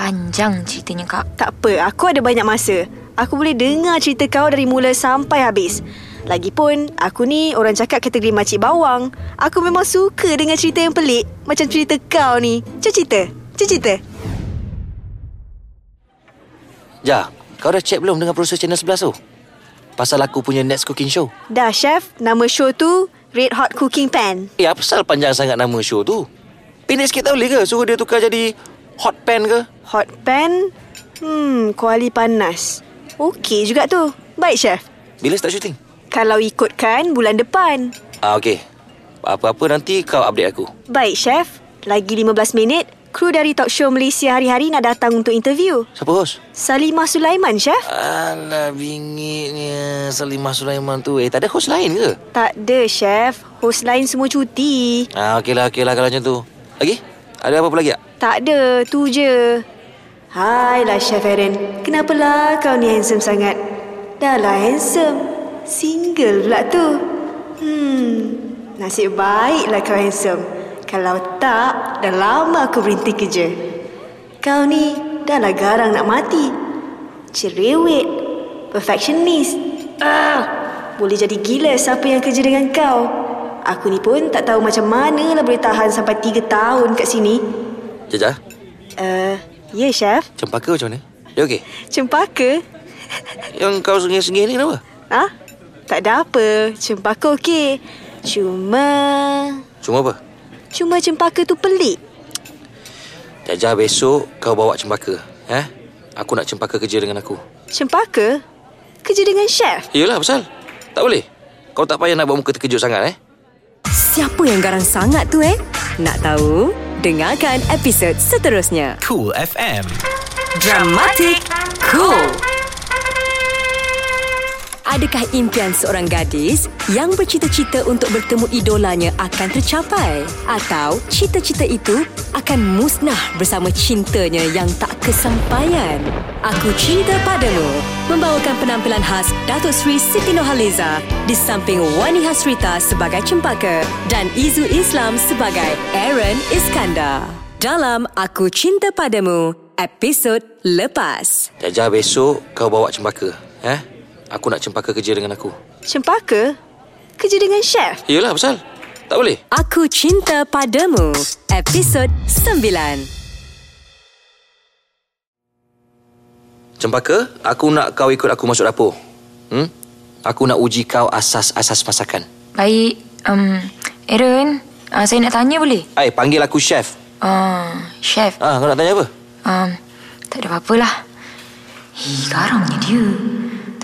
Panjang ceritanya, Kak. Tak apa, aku ada banyak masa. Aku boleh dengar cerita kau dari mula sampai habis. Lagipun, aku ni orang cakap kategori makcik bawang. Aku memang suka dengan cerita yang pelik. Macam cerita kau ni. Cerita. Cerita. Ja, kau dah check belum dengan producer channel 11 tu? Pasal aku punya next cooking show. Dah, Chef. Nama show tu Red Hot Cooking Pan. Eh, apa pasal panjang sangat nama show tu? Pendek sikit tak boleh ke? Suruh dia tukar jadi hot pan ke? Hot Pan? Hmm, kuali panas. Okey juga tu. Baik, Chef. Bila start shooting? Kalau ikutkan bulan depan. Ah, okey. Apa-apa nanti kau update aku. Baik, Chef. Lagi 15 minit, kru dari talk show Malaysia hari-hari nak datang untuk interview. Siapa host? Salimah Sulaiman, Chef. Alah, bingitnya Salimah Sulaiman tu. Eh, tak ada host lain ke? Tak ada, Chef. Host lain semua cuti. Ah, okeylah, okeylah kalau macam tu. Lagi? Ada apa-apa lagi tak? Tak ada, tu je. Hai lah Chef Aaron. Kenapalah kau ni handsome sangat? Dah lah handsome. Single pula tu. Hmm, nasib baiklah kau handsome. Kalau tak, dah lama aku berhenti kerja. Kau ni dah lah garang nak mati. Cerewet. Perfectionist. Ah, boleh jadi gila siapa yang kerja dengan kau. Aku ni pun tak tahu macam mana lah boleh tahan sampai 3 tahun kat sini. Jajah, Uh, ya, Chef. cempaka macam mana? Dia okey? Cempaka? Yang kau sengih-sengih ni kenapa? Ha? Tak ada apa. Cempaka okey. Cuma... Cuma apa? Cuma cempaka tu pelik. Jajah besok kau bawa cempaka. Eh? Aku nak cempaka kerja dengan aku. Cempaka? Kerja dengan chef? Yelah, pasal. Tak boleh. Kau tak payah nak buat muka terkejut sangat, eh? Siapa yang garang sangat tu eh? Nak tahu? Dengarkan episod seterusnya. Cool FM. Dramatic Cool. Adakah impian seorang gadis yang bercita-cita untuk bertemu idolanya akan tercapai? Atau cita-cita itu akan musnah bersama cintanya yang tak kesampaian? Aku Cinta Padamu membawakan penampilan khas Datuk Seri Siti Nurhaliza di samping Wani Hasrita sebagai Cempaka dan Izu Islam sebagai Aaron Iskandar. Dalam Aku Cinta Padamu, episod lepas. Jajah besok kau bawa cempaka. Eh? Aku nak cempaka kerja dengan aku. Cempaka? Kerja dengan chef? Yelah, pasal. Tak boleh. Aku Cinta Padamu, episod 9. Cempaka, aku nak kau ikut aku masuk dapur. Hmm? Aku nak uji kau asas-asas masakan. Baik, um, Aaron, uh, saya nak tanya boleh? Hai, panggil aku chef. Uh, chef, Ah, kau nak tanya apa? um, tak ada apa-apa lah. Hei, garangnya dia.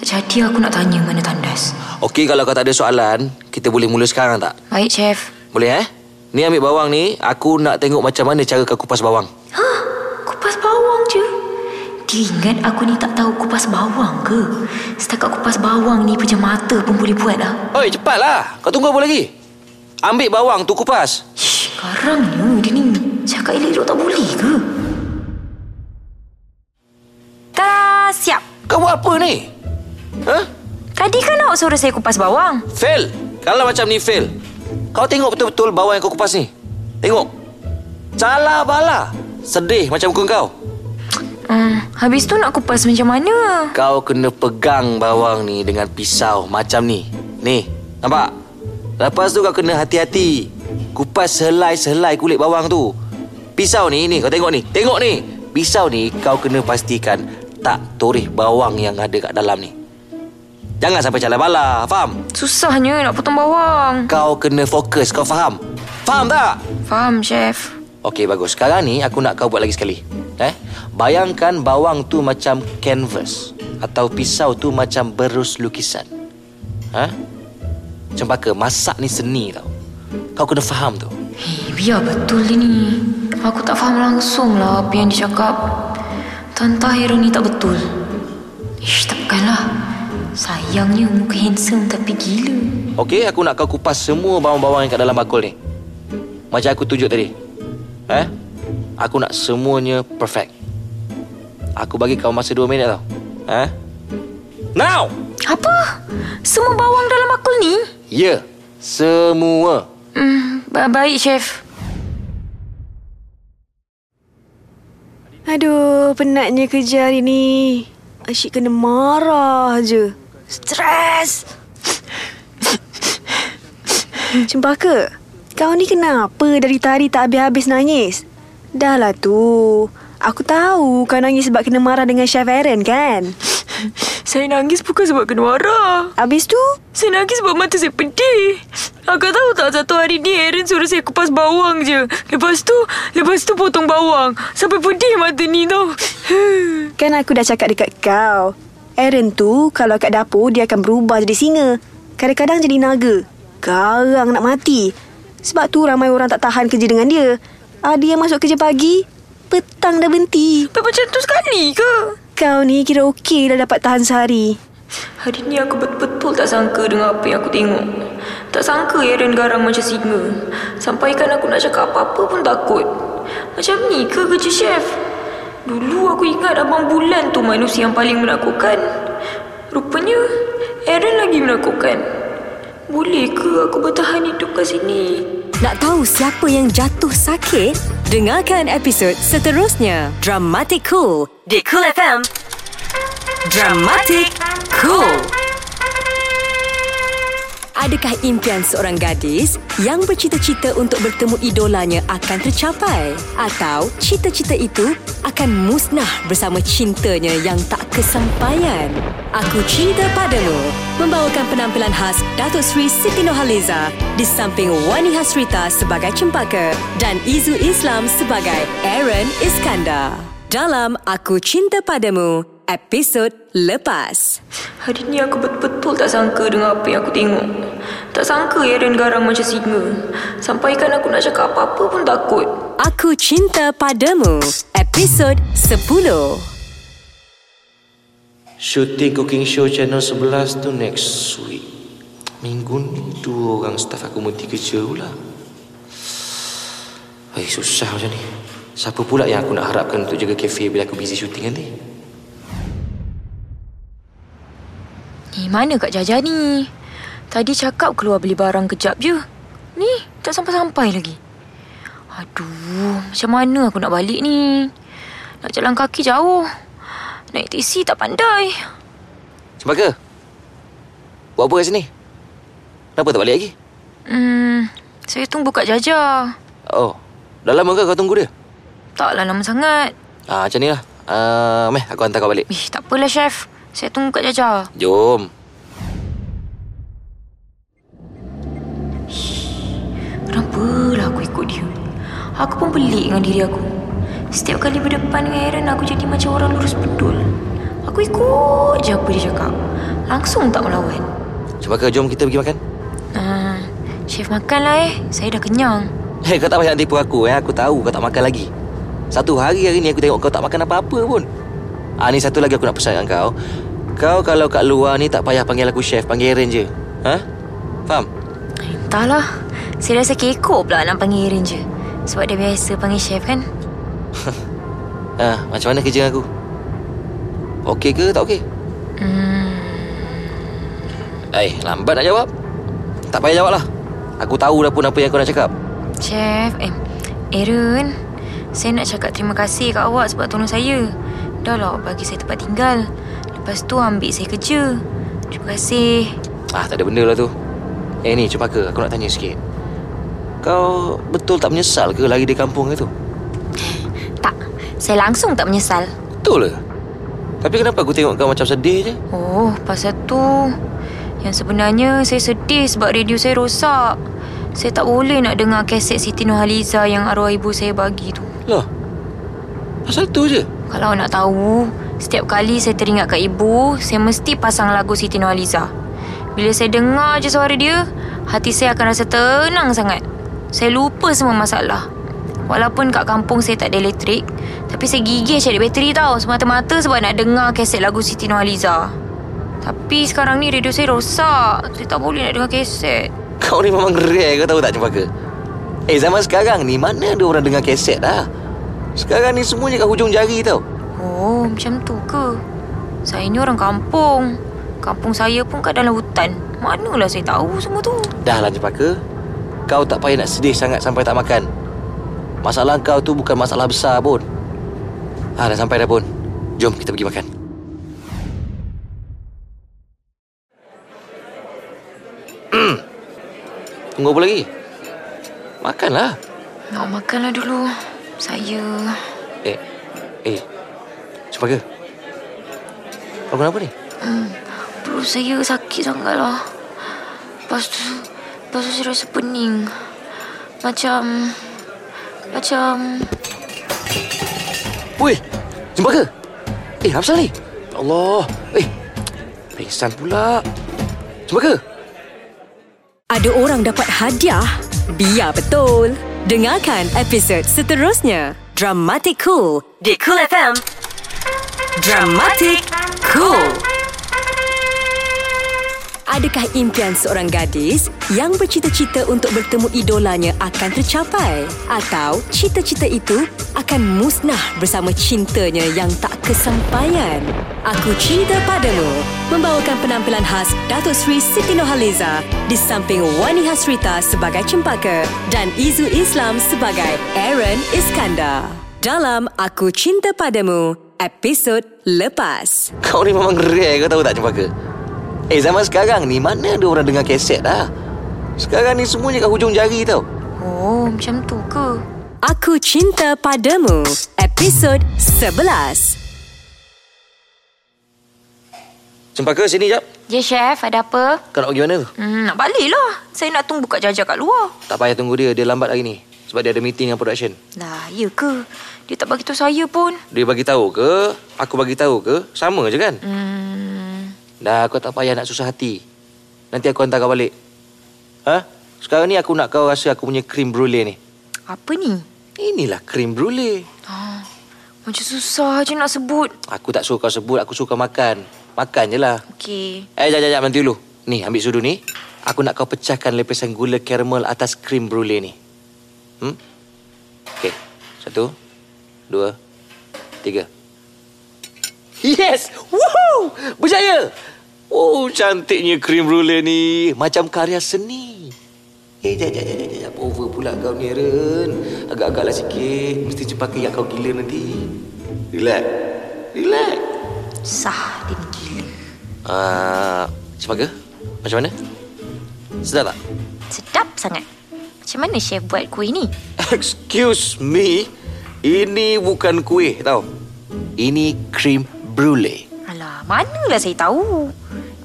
Jadi aku nak tanya mana tandas. Okey, kalau kau tak ada soalan, kita boleh mula sekarang tak? Baik, chef. Boleh eh? Ni ambil bawang ni, aku nak tengok macam mana cara kau kupas bawang. Hah? Kupas bawang je? Dia ingat aku ni tak tahu kupas bawang ke? Setakat kupas bawang ni pejam mata pun boleh buat lah. Oi, cepatlah. Kau tunggu apa lagi? Ambil bawang tu kupas. Shh, Garangnya dia ni. Cakap elok tak boleh ke? Tada, siap. Kau buat apa ni? Huh? Tadi kan awak suruh saya kupas bawang. Fail. Kalau macam ni fail. Kau tengok betul-betul bawang yang kau kupas ni. Tengok. Salah bala. Sedih macam muka kau. Hmm, habis tu nak kupas macam mana? Kau kena pegang bawang ni dengan pisau macam ni. Ni, nampak? Lepas tu kau kena hati-hati. Kupas selai-selai kulit bawang tu. Pisau ni, ni kau tengok ni. Tengok ni. Pisau ni kau kena pastikan tak toreh bawang yang ada kat dalam ni. Jangan sampai calar bala, faham? Susahnya nak potong bawang. Kau kena fokus, kau faham? Faham tak? Faham, Chef. Okey, bagus. Sekarang ni aku nak kau buat lagi sekali. Eh? Bayangkan bawang tu macam canvas atau pisau tu macam berus lukisan. Ha? Cempaka, masak ni seni tau. Kau kena faham tu. Hei, biar betul dia ni. Aku tak faham langsung lah apa yang dia cakap. Tante Hera ni tak betul. Ish, takkanlah. Sayangnya muka handsome tapi gila. Okey, aku nak kau kupas semua bawang-bawang yang kat dalam bakul ni. Macam aku tunjuk tadi. Eh? Aku nak semuanya perfect. Aku bagi kau masa 2 minit tau. Eh? Now! Apa? Semua bawang dalam bakul ni? Ya, semua. Hmm, ba- baik, Chef. Aduh, penatnya kerja hari ni. Asyik kena marah je. Stres. Cempaka, kau ni kenapa dari tadi tak habis-habis nangis? Dah lah tu. Aku tahu kau nangis sebab kena marah dengan Chef Aaron kan? Saya nangis bukan sebab kena marah. Habis tu, Saya nangis sebab mata saya pedih. Akak tahu tak satu hari ni Aaron suruh saya kupas bawang je. Lepas tu, lepas tu potong bawang. Sampai pedih mata ni tau. kan aku dah cakap dekat kau. Aaron tu kalau kat dapur dia akan berubah jadi singa. Kadang-kadang jadi naga. Garang nak mati. Sebab tu ramai orang tak tahan kerja dengan dia. Ada yang masuk kerja pagi, petang dah berhenti. Sampai macam tu sekali ke? Kau ni kira okey dah dapat tahan sehari. Hari ni aku betul-betul tak sangka dengan apa yang aku tengok. Tak sangka Aaron garang macam singa. Sampaikan aku nak cakap apa-apa pun takut. Macam ni ke kerja chef? Dulu aku ingat Abang Bulan tu manusia yang paling menakutkan. Rupanya Aaron lagi menakutkan. Boleh ke aku bertahan hidup kat sini? Nak tahu siapa yang jatuh sakit? Dengarkan episod seterusnya. Dramatic Cool di Cool FM. Dramatic Cool. Adakah impian seorang gadis yang bercita-cita untuk bertemu idolanya akan tercapai? Atau cita-cita itu akan musnah bersama cintanya yang tak kesampaian? Aku Cinta Padamu membawakan penampilan khas Datuk Seri Siti Nurhaliza di samping Wani Hasrita sebagai Cempaka dan Izu Islam sebagai Aaron Iskandar. Dalam Aku Cinta Padamu, episod lepas. Hari ni aku betul-betul tak sangka dengan apa yang aku tengok. Tak sangka Aaron garang macam singa. Sampaikan aku nak cakap apa-apa pun takut. Aku Cinta Padamu, episod 10. Shooting cooking show channel 11 tu next week. Minggu ni dua orang staff aku mesti kerja pula. Eh, susah macam ni. Siapa pula yang aku nak harapkan untuk jaga kafe bila aku busy shooting nanti? Ni mana Kak Jaja ni? Tadi cakap keluar beli barang kejap je. Ni tak sampai-sampai lagi. Aduh, macam mana aku nak balik ni? Nak jalan kaki jauh. Naik teksi tak pandai. Cempaka? Buat apa kat sini? Kenapa tak balik lagi? Hmm, saya tunggu Kak Jaja. Oh, dah lama ke kau tunggu dia? Taklah lama sangat. Ah, macam ni lah. Uh, meh, aku hantar kau balik. Ih, tak apalah chef. Saya tunggu Kak Jaja. Jom. Kenapalah aku ikut dia? Aku pun pelik dengan diri aku. Setiap kali berdepan dengan Aaron, aku jadi macam orang lurus bedul. Aku ikut je apa dia cakap. Langsung tak melawan. Cempaka, jom kita pergi makan. Ah, chef makanlah eh. Saya dah kenyang. Hei, kau tak payah tipu aku eh. Aku tahu kau tak makan lagi. Satu hari hari ni aku tengok kau tak makan apa-apa pun. Ah, ni satu lagi aku nak pesan dengan kau. Kau kalau kat luar ni tak payah panggil aku chef, panggil Aaron je. Ha? Faham? Entahlah. Saya rasa kekok pula nak panggil Aaron je. Sebab dia biasa panggil chef kan? Ah, macam mana kerja aku? Okey ke tak okey? Hmm, Eh, lambat nak jawab. Tak payah jawab lah. Aku tahu dah pun apa yang kau nak cakap. chef, eh, Aaron. Saya nak cakap terima kasih kat awak sebab tolong saya. Dah lah bagi saya tempat tinggal. Lepas tu ambil saya kerja. Terima kasih. Ah, tak ada benda lah tu. Eh ni, Cepaka, aku nak tanya sikit. Kau betul tak menyesal ke lari dari kampung itu? Tak, saya langsung tak menyesal. Betul ke? Tapi kenapa aku tengok kau macam sedih je? Oh, pasal tu. Yang sebenarnya saya sedih sebab radio saya rosak. Saya tak boleh nak dengar kaset Siti Nurhaliza yang arwah ibu saya bagi tu. Lah, pasal tu je. Kalau nak tahu, setiap kali saya teringat kat ibu, saya mesti pasang lagu Siti Nurhaliza. Bila saya dengar je suara dia, hati saya akan rasa tenang sangat. Saya lupa semua masalah. Walaupun kat kampung saya tak ada elektrik, tapi saya gigih cari bateri tau semata-mata sebab nak dengar kaset lagu Siti Nurhaliza. Tapi sekarang ni radio saya rosak. Saya tak boleh nak dengar kaset. Kau ni memang rare kau tahu tak Cepaka? Eh, zaman sekarang ni mana ada orang dengar kaset dah? Sekarang ni semuanya kat hujung jari tau. Oh, macam tu ke? Saya ni orang kampung. Kampung saya pun kat dalam hutan. Manalah saya tahu semua tu. Dah lah Cepaka. Kau tak payah nak sedih sangat sampai tak makan. Masalah kau tu bukan masalah besar pun. Ah, dah sampai dah pun. Jom kita pergi makan. Hmm. Tunggu apa lagi? Makanlah. Nak makanlah dulu. Saya... Eh, eh. Cepaka. Kau kenapa ni? Hmm, perut saya sakit sangat lah. Lepas tu... Lepas tu saya rasa pening. Macam... Macam... Weh, Cepaka. Eh, apa pasal ni? Allah. Eh, pingsan pula. Cepaka. Ada orang dapat hadiah? Biar betul. Dengarkan episod seterusnya. Dramatic Cool di Cool FM. Dramatic Cool. Adakah impian seorang gadis yang bercita-cita untuk bertemu idolanya akan tercapai? Atau cita-cita itu akan musnah bersama cintanya yang tak kesampaian? Aku Cinta Padamu membawakan penampilan khas Datuk Seri Siti Nurhaliza di samping Wani Hasrita sebagai Cempaka dan Izu Islam sebagai Aaron Iskandar. Dalam Aku Cinta Padamu, episod lepas. Kau ni memang rare kau tahu tak Cepaka? Eh, zaman sekarang ni mana ada orang dengar kaset dah? Sekarang ni semuanya kat hujung jari tau. Oh, macam tu ke? Aku Cinta Padamu, episod 11. Cempaka sini jap. Ya, Chef. Ada apa? Kau nak pergi mana tu? Hmm, nak balik lah. Saya nak tunggu Kak Jaja kat luar. Tak payah tunggu dia, dia lambat hari ni. Sebab dia ada meeting dengan production. Lah, ya ke? Dia tak bagi tahu saya pun. Dia bagi tahu ke? Aku bagi tahu ke? Sama je kan? Hmm, Dah kau tak payah nak susah hati. Nanti aku hantar kau balik. Ha? Sekarang ni aku nak kau rasa aku punya krim brulee ni. apa ni? Inilah krim brulee. Ah, macam susah je nak sebut. Aku tak suruh kau sebut, aku suruh kau makan. Makan je lah. Okey. Eh, jap, jap, jap, nanti dulu. Ni, ambil sudu ni. Aku nak kau pecahkan lepesan gula karamel atas krim brulee ni. Hmm? Okey. Satu, dua, tiga. Yes! Woohoo! Berjaya! Oh, cantiknya krim brulee ni. Macam karya seni. Eh, jap, jap, jap, jap. Over pula kau ni, Ren. Agak-agaklah sikit. Mesti cepat ingat kau gila nanti. Relax. Relax. Sah dia gila. Ah, Cempaka, macam mana? Sedap tak? Sedap sangat. Macam mana chef buat kuih ni? Excuse me, ini bukan kuih tau. Ini krim brulee. Alah, manalah saya tahu.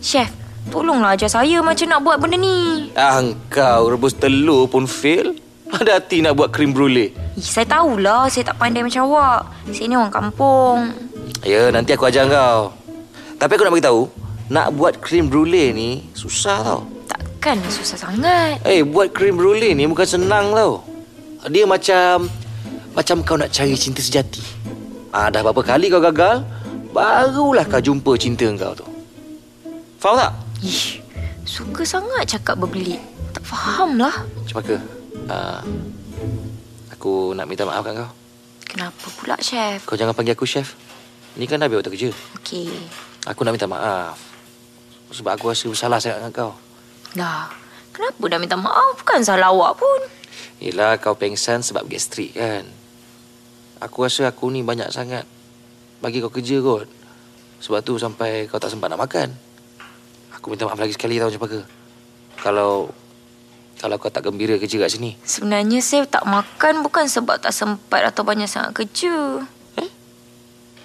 Chef, tolonglah ajar saya macam nak buat benda ni. Ah, kau rebus telur pun fail. Ada hati nak buat krim brulee. Ih, saya tahulah saya tak pandai macam awak. Saya ni orang kampung. Ya, nanti aku ajar kau. Tapi aku nak beritahu, nak buat krim brulee ni susah tau. Takkan susah sangat. Eh, buat krim brulee ni bukan senang tau. Dia macam macam kau nak cari cinta sejati. Ah, dah berapa kali kau gagal, barulah kau jumpa cinta kau tu. Faham tak? Ih, suka sangat cakap berbelit. Tak faham lah. Cempaka. Uh, Aku nak minta maaf kat kau. Kenapa pula, Chef? Kau jangan panggil aku chef. Ni kan dah habis waktu kerja. Okey. Aku nak minta maaf. Sebab aku rasa bersalah sangat dengan kau. Dah. Kenapa dah minta maaf? Bukan salah awak pun. Yelah kau pengsan sebab gastrik kan. Aku rasa aku ni banyak sangat bagi kau kerja kot. Sebab tu sampai kau tak sempat nak makan. Aku minta maaf lagi sekali tau Cempaka. Kalau kalau kau tak gembira kerja kat sini. Sebenarnya saya tak makan bukan sebab tak sempat atau banyak sangat kerja.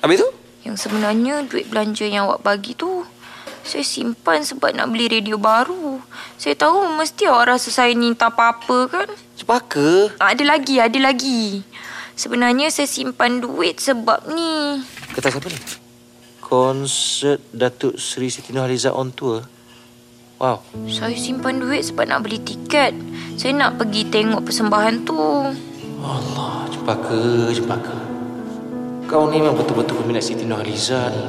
Habis tu? Yang sebenarnya duit belanja yang awak bagi tu saya simpan sebab nak beli radio baru. Saya tahu mesti awak rasa saya ni tak apa-apa kan? Cempaka. Ada lagi, ada lagi. Sebenarnya saya simpan duit sebab ni. Kata siapa ni? Konsert Datuk Seri Siti Nurhaliza on tour. Wow. Saya simpan duit sebab nak beli tiket. Saya nak pergi tengok persembahan tu. Allah, Cempaka, Cempaka. Kau ni memang betul-betul peminat Siti Nurhaliza ni.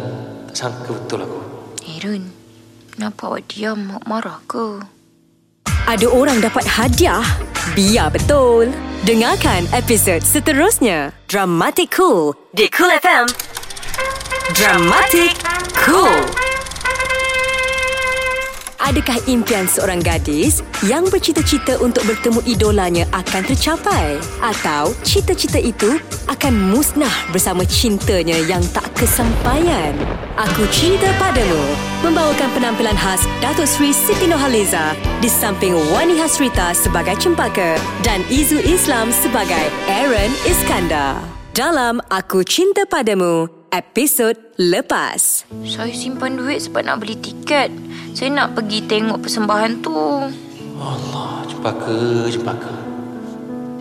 Tak sangka betul aku. Aaron, kenapa awak diam? Awak marah ke? Ada orang dapat hadiah? Biar betul. Dengarkan episod seterusnya. Dramatic Cool di Cool FM. Dramatic Cool. Adakah impian seorang gadis yang bercita-cita untuk bertemu idolanya akan tercapai? Atau cita-cita itu akan musnah bersama cintanya yang tak kesampaian? Aku Cinta Padamu membawakan penampilan khas Datuk Seri Siti Nurhaliza di samping Wani Hasrita sebagai Cempaka dan Izu Islam sebagai Aaron Iskandar. Dalam Aku Cinta Padamu, episod lepas. Saya simpan duit sebab nak beli tiket. Saya nak pergi tengok persembahan tu. Allah, Cempaka, Cempaka.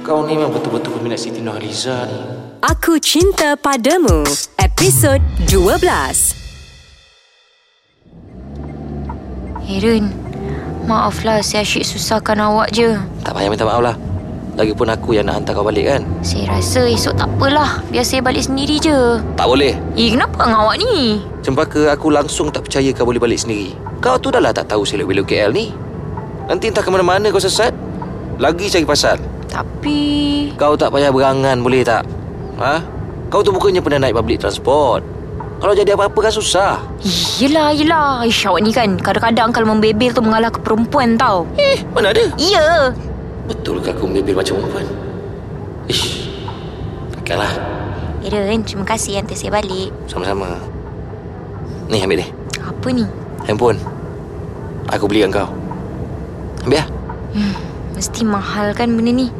Kau ni memang betul-betul peminat Siti Nurhaliza ni. Aku Cinta Padamu, episod 12. Aaron, maaflah saya asyik susahkan awak je. Tak payah minta maaf lah. Lagipun aku yang nak hantar kau balik kan. Saya rasa esok tak apalah. Biar saya balik sendiri je. Tak boleh. Eh, kenapa dengan awak ni? Cempaka aku langsung tak percaya kau boleh balik sendiri. Kau tu dah lah tak tahu selok belok KL ni. Nanti entah ke mana-mana kau sesat. Lagi cari pasal. Tapi... Kau tak payah berangan boleh tak? Ha? Kau tu bukannya pernah naik public transport. Kalau jadi apa-apa kan susah. Yelah, yelah. Ish, awak ni kan kadang-kadang kalau membebel tu mengalah ke perempuan tau. Eh, mana ada? Ya. Betul ke aku membebel macam perempuan? Ish. Takkanlah. Aaron, terima kasih hantar saya balik. Sama-sama. Ni ambil deh. Apa ni? Handphone. Aku belikan kau. Ambil lah. Mesti mahal kan benda ni.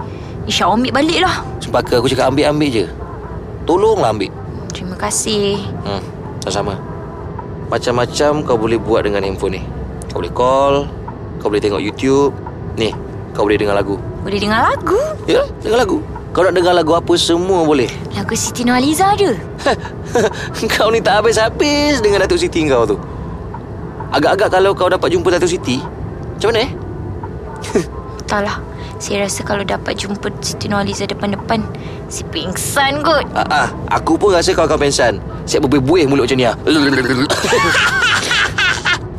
Ish, awak ambil balik lah. Cempaka aku cakap ambil-ambil je. Tolonglah ambil. Terima kasih. Hmm, sama-sama. Macam-macam kau boleh buat dengan handphone ni. Kau boleh call, kau boleh tengok YouTube. Ni, kau boleh dengar lagu. Boleh dengar lagu? Ya, dengar lagu. Kau nak dengar lagu apa semua boleh. Lagu Siti Nurhaliza je. kau ni tak habis-habis dengan Datuk Siti kau tu. Agak-agak kalau kau dapat jumpa Datuk Siti, macam mana eh? Entahlah. Saya rasa kalau dapat jumpa Siti Nurhaliza depan-depan, si pingsan kot. Ah, ah, aku pun rasa kau akan pensan. Siap berbuih mulut macam ni ah.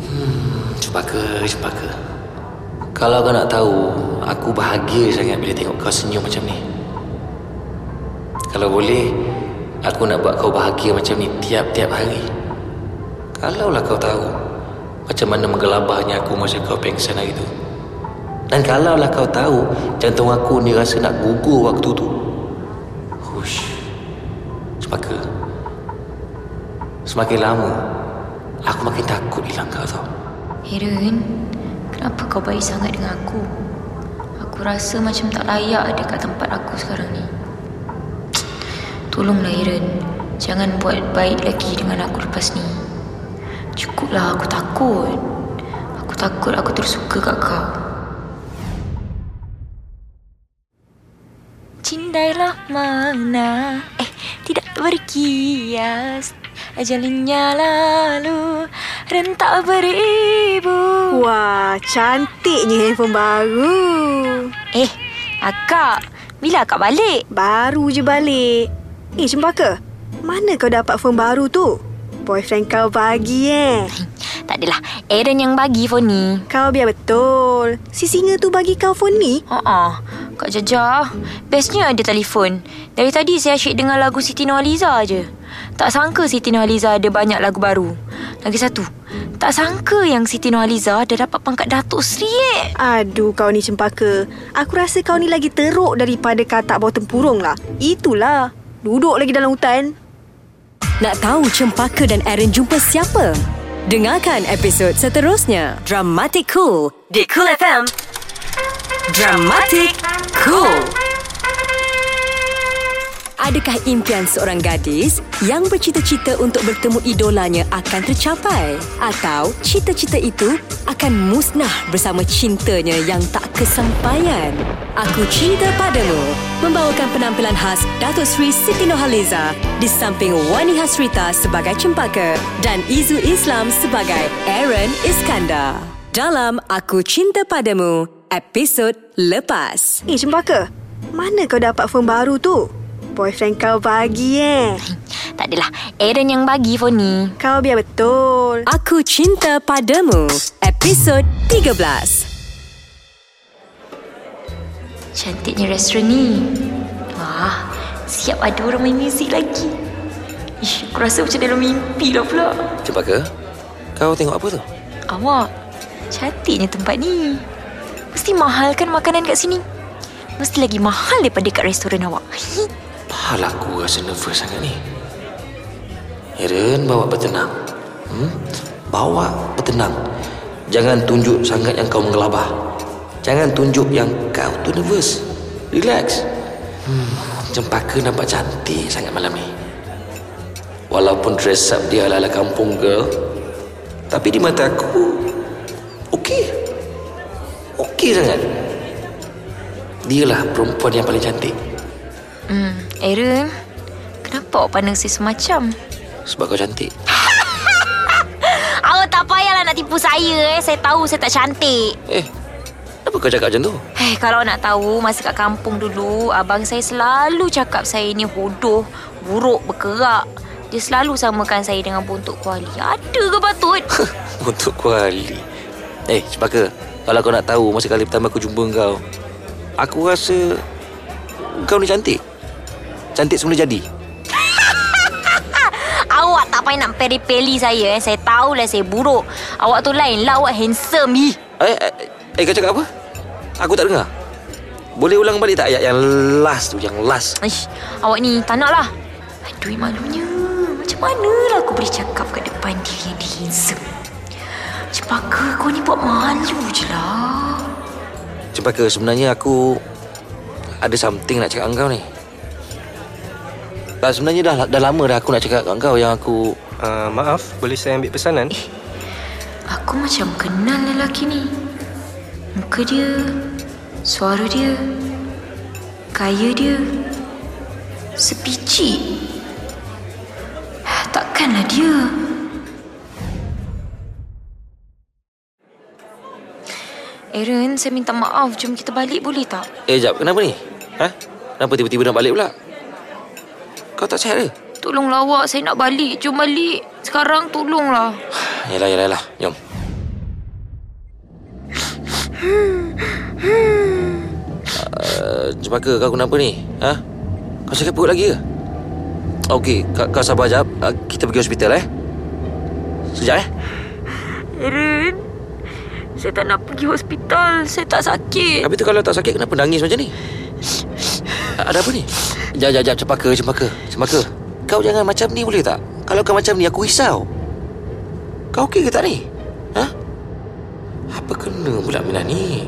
hmm, cempaka, cempaka. Kalau kau nak tahu, aku bahagia sangat bila tengok kau senyum macam ni. Kalau boleh, aku nak buat kau bahagia macam ni tiap-tiap hari. Kalaulah kau tahu macam mana menggelabahnya aku masa kau pengsan hari tu. Dan kalaulah kau tahu jantung aku ni rasa nak gugur waktu tu. Hush. Cempaka. Semakin lama, aku makin takut hilang kau tau. Aaron, kenapa kau baik sangat dengan aku? Aku rasa macam tak layak ada kat tempat aku sekarang ni. Tolonglah Aaron, jangan buat baik lagi dengan aku lepas ni. Cukuplah aku takut. Aku takut aku tersuka kat kau. Cindailah mana Eh tidak berkias Ajalnya lalu Rentak beribu Wah, cantiknya handphone baru. Eh Akak Bila akak balik? Baru je balik. Eh, Cempaka. Mana kau dapat phone baru tu? Boyfriend kau bagi eh. Tak adalah. Aaron yang bagi phone ni. Kau biar betul. Si singa tu bagi kau phone ni? Haa, Kak Jaja. Bestnya ada telefon. Dari tadi saya asyik dengar lagu Siti Nurhaliza je. Tak sangka Siti Nurhaliza ada banyak lagu baru. Lagi satu. Tak sangka yang Siti Nurhaliza dah dapat pangkat Datuk Seri eh. Aduh kau ni cempaka. Aku rasa kau ni lagi teruk daripada katak bawah tempurung lah. Itulah. Duduk lagi dalam hutan. Nak tahu Cempaka dan Aaron jumpa siapa? Dengarkan episod seterusnya. Dramatic Cool di Cool FM. Dramatic Cool. Adakah impian seorang gadis yang bercita-cita untuk bertemu idolanya akan tercapai? Atau cita-cita itu akan musnah bersama cintanya yang tak kesampaian? Aku Cinta Padamu membawakan penampilan khas Datuk Seri Siti Nurhaliza di samping Wani Hasrita sebagai Cempaka dan Izu Islam sebagai Aaron Iskandar. Dalam Aku Cinta Padamu, episod lepas. Eh cempaka. Mana kau dapat phone baru tu? Boyfriend kau bagi eh. Tak adalah. Aaron yang bagi phone ni. Kau biar betul. Aku Cinta Padamu, episod 13. Cantiknya restoran ni. Wah, siap ada orang main muzik lagi. Ish, aku rasa macam dalam mimpi lah pula. Cempaka, kau tengok apa tu? Awak, cantiknya tempat ni. Mesti mahal kan makanan kat sini? Mesti lagi mahal daripada kat restoran awak. Pahal aku rasa nervous sangat ni. Aaron, bawa bertenang. Hmm? Bawa bertenang. Jangan tunjuk sangat yang kau mengelabah. Jangan tunjuk yang kau tu nervous. Relax. Hmm, Cempaka nampak cantik sangat malam ni. Walaupun dress up dia ala-ala kampung girl. Tapi di mata aku, okey. Okey sangat. Dialah perempuan yang paling cantik. Hmm, Aaron, kenapa awak pandang saya semacam? Sebab kau cantik. Awak tak payahlah nak tipu saya eh. Saya tahu saya tak cantik. Eh, kenapa kau cakap macam tu? Eh, kalau nak tahu, masa kat kampung dulu, abang saya selalu cakap saya ni hodoh, buruk, berkerak. Dia selalu samakan saya dengan bontot kuali. Ada ke patut? Untuk kuali. Eh, Cempaka. Kalau kau nak tahu masa kali pertama aku jumpa kau, aku rasa kau ni cantik. Cantik semula jadi. Awak tak payah nak peri-peli saya eh. Saya tahulah saya buruk. Awak tu lain lah. Awak handsome. Ih. Eh, eh, eh kau cakap apa? Aku tak dengar. Boleh ulang balik tak ayat yang last tu, yang last? Ish, awak ni tak nak lah. Aduh, malunya. Macam mana lah aku boleh cakap kat depan dia yang dia handsome? Cempaka, kau ni buat malu je lah. Cempaka, sebenarnya aku ada something nak cakap dengan kau ni. Tak, sebenarnya dah dah lama dah aku nak cakap dengan kau yang aku Uh, maaf, boleh saya ambil pesanan? Aku macam kenal lelaki ni. Muka dia, suara dia, gaya dia, sepicik. Takkanlah dia. Aaron, saya minta maaf. Jom kita balik boleh tak? Eh, jap, kenapa ni? Ha? Kenapa tiba-tiba nak balik pula? Kau tak sihat ke? Tolonglah awak, saya nak balik. Jom balik. Sekarang tolonglah. Yalah, yalah, yalah. Jom. Uh, Cempaka, kau kenapa ni? Ha? Kau sakit perut lagi ke? Okey, kau, kau sabar jap. Uh, kita pergi hospital eh. Sekejap eh. Aaron, saya tak nak pergi hospital. Saya tak sakit. Habis tu kalau tak sakit, kenapa nangis macam ni? Ada apa ni? Jap, jap, jap. Cempaka, cempaka. Cempaka. Kau jangan macam ni boleh tak? Kalau kau macam ni, aku risau. Kau okey ke tak ni? Ha? Apa kena pula Minah ni?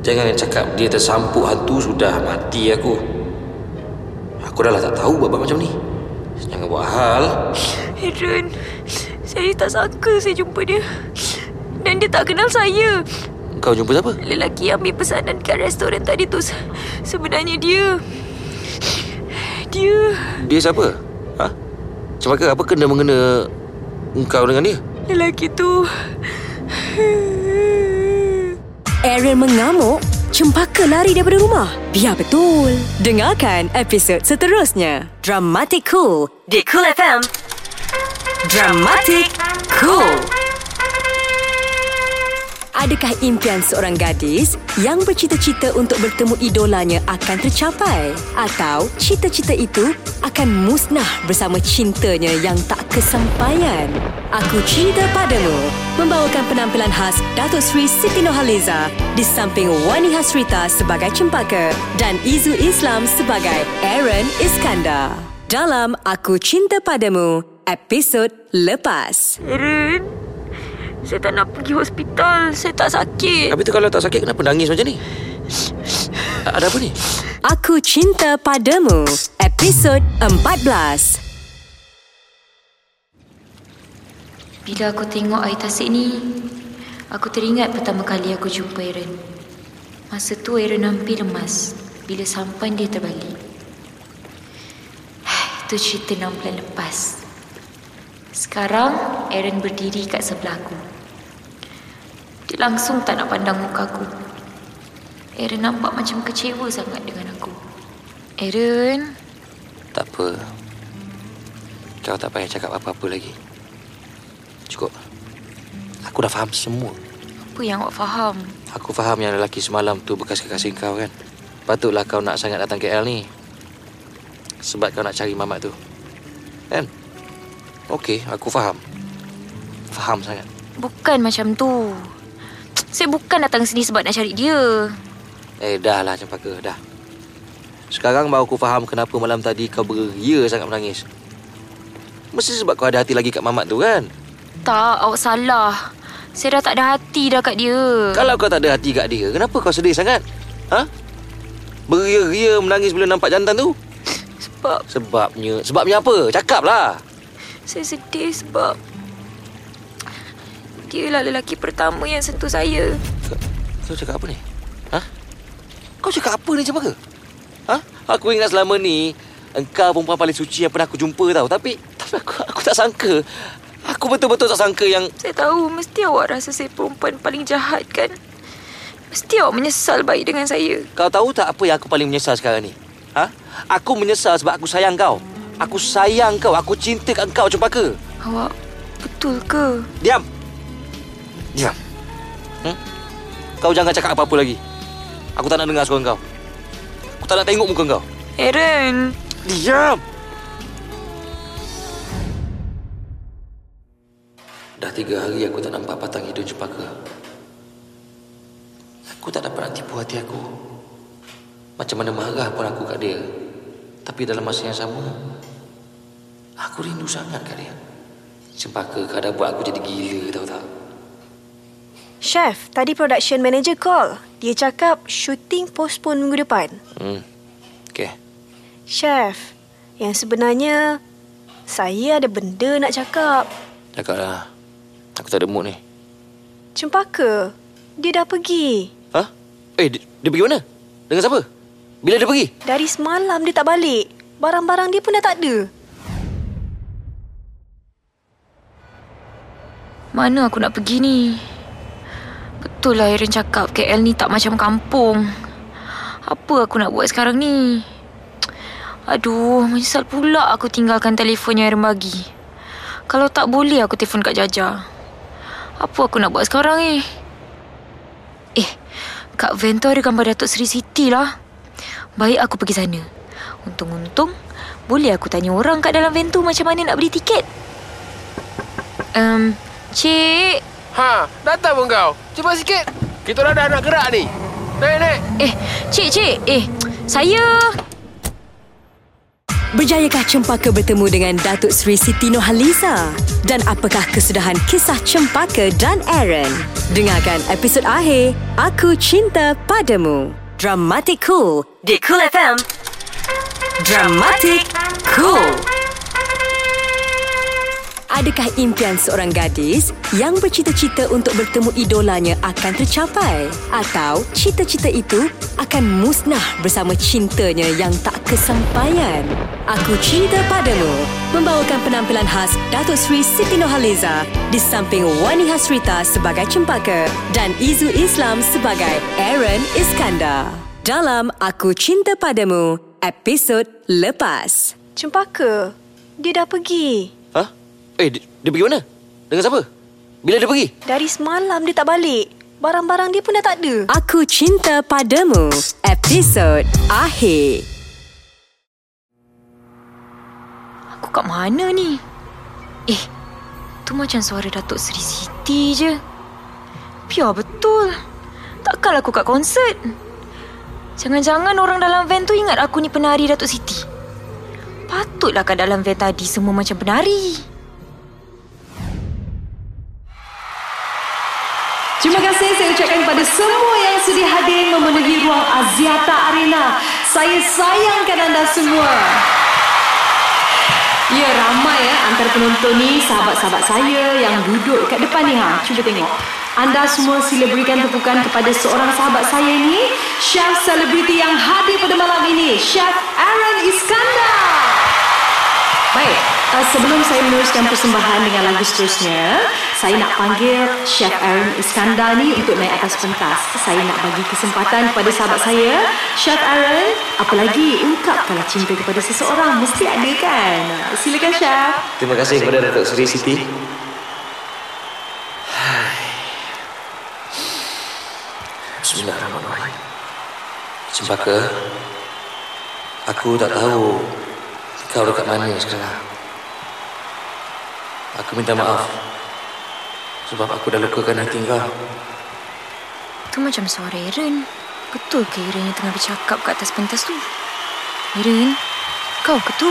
Jangan cakap dia tersampuk hantu sudah mati aku. Aku dah lah tak tahu buat macam ni. Jangan buat hal. Aaron, saya tak sangka saya jumpa dia. Dan dia tak kenal saya. Kau jumpa siapa? Lelaki yang ambil pesanan kat restoran tadi tu se- sebenarnya dia. Dia Dia siapa? Ha? Cempaka, apa kena mengena engkau dengan dia? lelaki tu. Aaron mengamuk, Cempaka lari daripada rumah. Biar betul. Dengarkan episod seterusnya. Dramatic Cool di Cool FM. Dramatic Cool Adakah impian seorang gadis yang bercita-cita untuk bertemu idolanya akan tercapai? Atau cita-cita itu akan musnah bersama cintanya yang tak kesampaian? Aku Cinta Padamu membawakan penampilan khas Datuk Seri Siti Nurhaliza di samping Wani Hasrita sebagai Cempaka dan Izu Islam sebagai Aaron Iskandar. Dalam Aku Cinta Padamu, episod lepas. Aaron, saya tak nak pergi hospital. Saya tak sakit. Habis tu kalau tak sakit kenapa nangis macam ni? Ada apa ni? Aku Cinta Padamu, episod 14. Bila aku tengok air tasik ni, aku teringat pertama kali aku jumpa Aaron. Masa tu Aaron hampir lemas bila sampan dia terbalik. Itu cerita 6 bulan lepas. Sekarang Aaron berdiri kat sebelah aku. Dia langsung tak nak pandang muka aku. Aaron nampak macam kecewa sangat dengan aku. Aaron, Tak apa. Kau tak payah cakap apa-apa lagi. Cukup. Aku dah faham semua. apa yang awak faham? Aku faham yang lelaki semalam tu bekas kekasih kau kan. Patutlah kau nak sangat datang KL ni. Sebab kau nak cari mamat tu. Kan? Okey, aku faham. Faham sangat. Bukan macam tu. Saya bukan datang sini sebab nak cari dia. Eh, dah lah Cempaka, dah. Sekarang baru aku faham kenapa malam tadi kau beria sangat menangis. Mesti sebab kau ada hati lagi kat mamat tu kan? Tak, awak salah. Saya dah tak ada hati dah kat dia. Kalau kau tak ada hati kat dia, kenapa kau sedih sangat? Ha? Beria-ria menangis bila nampak jantan tu? Sebab Sebabnya, sebabnya apa? Cakaplah. saya sedih sebab... Dia lah lelaki pertama yang sentuh saya. Kau, kau cakap apa ni? Ha? Kau cakap apa ni Cempaka? Ha? Aku ingat selama ni engkau perempuan paling suci yang pernah aku jumpa tau. Tapi tapi aku, aku tak sangka. Aku betul-betul tak sangka yang Saya tahu mesti awak rasa saya perempuan paling jahat kan? Mesti awak menyesal baik dengan saya. kau tahu tak apa yang aku paling menyesal sekarang ni? Ha? Aku menyesal sebab aku sayang kau. Aku sayang kau. Aku cintakan kau Cempaka. Awak betul ke? Diam. Diam. Hmm? Kau jangan cakap apa-apa lagi. Aku tak nak dengar suara kau. Aku tak nak tengok muka kau. Aaron, Diam! Dah tiga hari aku tak nampak patang hidung cempaka. Aku tak dapat nak tipu hati aku. Macam mana marah pun aku kat dia. Tapi dalam masa yang sama, aku rindu sangat kat dia. Cempaka kau dah buat aku jadi gila tahu tak? Chef, tadi production manager call. Dia cakap shooting postpone minggu depan. Hmm. Okay. Chef, yang sebenarnya saya ada benda nak cakap. Cakaplah. Aku tak ada mood ni. Cempaka, dia dah pergi. Ha? Eh, dia, dia pergi mana? Dengan siapa? Bila dia pergi? Dari semalam dia tak balik. Barang-barang dia pun dah tak ada. mana aku nak pergi ni? Betul lah Aaron cakap KL ni tak macam kampung. Apa aku nak buat sekarang ni? Aduh, menyesal pula aku tinggalkan telefon yang Aaron bagi. Kalau tak boleh aku telefon kat Jaja. Apa aku nak buat sekarang ni? Eh, kat van tu ada gambar Datuk Seri Siti lah. Baik aku pergi sana. Untung-untung, boleh aku tanya orang kat dalam van tu macam mana nak beli tiket. Um, Cik, Ha, datang pun kau. Cepat sikit. Kita orang dah nak gerak ni. Naik, naik. Eh, cik, cik. Eh, saya... Berjayakah Cempaka bertemu dengan Datuk Seri Siti Nurhaliza? Dan apakah kesudahan kisah Cempaka dan Aaron? Dengarkan episod akhir Aku Cinta Padamu. Dramatic Cool di Cool FM. Dramatic Cool. Adakah impian seorang gadis yang bercita-cita untuk bertemu idolanya akan tercapai? Atau cita-cita itu akan musnah bersama cintanya yang tak kesampaian? Aku Cinta Padamu membawakan penampilan khas Datuk Seri Siti Nurhaliza di samping Wani Hasrita sebagai Cempaka dan Izu Islam sebagai Aaron Iskandar. Dalam Aku Cinta Padamu, episod lepas. Cempaka, dia dah pergi. Eh, dia, dia pergi mana? Dengan siapa? Bila dia pergi? Dari semalam dia tak balik. Barang-barang dia pun dah tak ada. Aku Cinta Padamu Episod Akhir Aku kat mana ni? Eh, tu macam suara Datuk Seri Siti je. Biar betul. Takkanlah aku kat konsert. Jangan-jangan orang dalam van tu ingat aku ni penari Datuk Siti. Patutlah kat dalam van tadi semua macam penari. Terima kasih saya ucapkan kepada semua yang sudi hadir memenuhi ruang Aziata Arena. Saya sayangkan anda semua. Ya, ramai ya antara penonton ni sahabat-sahabat saya yang duduk kat depan ni ha. Cuba tengok. Anda semua sila berikan tepukan kepada seorang sahabat saya ni, chef selebriti yang hadir pada malam ini, Chef Aaron Iskandar. Baik, uh, sebelum saya meneruskan persembahan dengan lagu seterusnya, saya nak panggil Chef Aaron Iskandar ni untuk naik atas pentas. Saya nak bagi kesempatan kepada sahabat saya, Chef Aaron, apa lagi ungkapkanlah cinta kepada seseorang, mesti ada kan? Silakan Chef. Terima kasih kepada Datuk Seri Siti. Bismillahirrahmanirrahim. Cempaka, aku tak tahu kau dekat mana sekarang. Aku minta maaf sebab aku dah lukakan hati kau. Tu macam suara Aaron. Betul ke Aaron yang tengah bercakap kat atas pentas tu? Aaron, kau ke tu?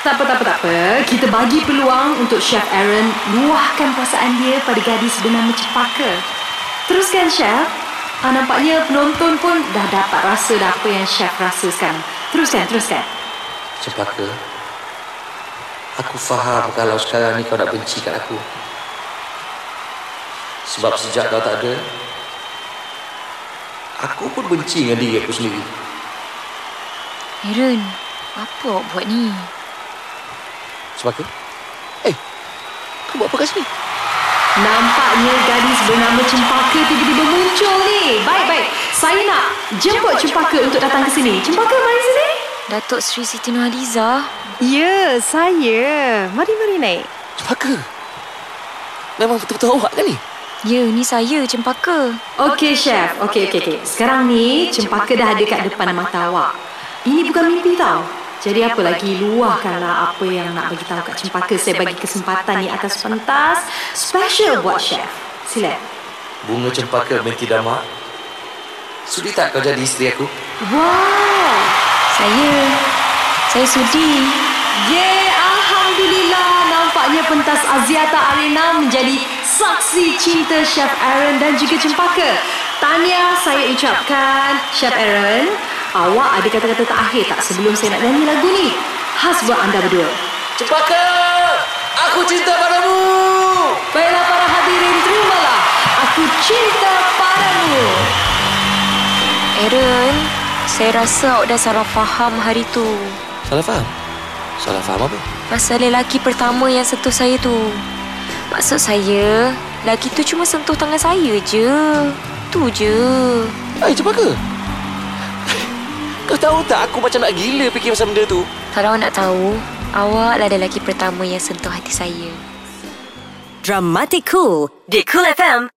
Tak apa, tak apa, tak apa. Kita bagi peluang untuk Chef Aaron luahkan perasaan dia pada gadis bernama Cepaka. Teruskan, Chef. Ah, nampaknya penonton pun dah dapat rasa dah apa yang Chef rasa sekarang. Teruskan, teruskan. Cempaka, aku faham kalau sekarang ni kau nak benci kat aku. Sebab sejak kau tak ada, aku pun benci dengan diri aku sendiri. Aaron, apa awak buat ni? Cempaka? Eh, kau buat apa kat sini? Nampaknya gadis bernama Cempaka tiba-tiba muncul ni. Baik, baik. Saya nak jemput Cempaka untuk datang ke sini. Cempaka, mari sini. Datuk Sri Siti Nurhaliza. Ya, saya. Mari, mari naik. Cempaka? Memang betul-betul awak kan ni? Ya, ni saya, Cempaka. Okey, Chef. Okey, okey, okey. Sekarang ni, Cempaka dah ada kat depan mata awak. Ini bukan mimpi tau. Jadi apa lagi luahkanlah apa yang nak bagi tahu kat Cempaka. Saya bagi kesempatan ni atas pentas special buat chef. Sila. Bunga cempaka binti Dama. Sudi tak kau jadi isteri aku? Wow. Saya, saya sudi. Yeay, Alhamdulillah. Nampaknya pentas Aziata Arena menjadi saksi cinta Chef Aaron dan juga Cempaka. Tanya saya ucapkan, Chef Aaron, awak ada kata-kata terakhir tak sebelum saya nak nyanyi lagu ni? Khas buat anda berdua. Cempaka! Aku cinta padamu! Baiklah para hadirin, terimalah. Aku cinta padamu. Aaron, saya rasa awak dah salah faham hari tu. Salah faham? Salah faham apa? Pasal lelaki pertama yang sentuh saya tu. Maksud saya, lelaki tu cuma sentuh tangan saya je. Tu je. Eh, cempaka! Kau tahu tak aku macam nak gila fikir pasal benda tu? Kalau nak tahu, awak lah lelaki pertama yang sentuh hati saya. Dramatic Cool di Cool FM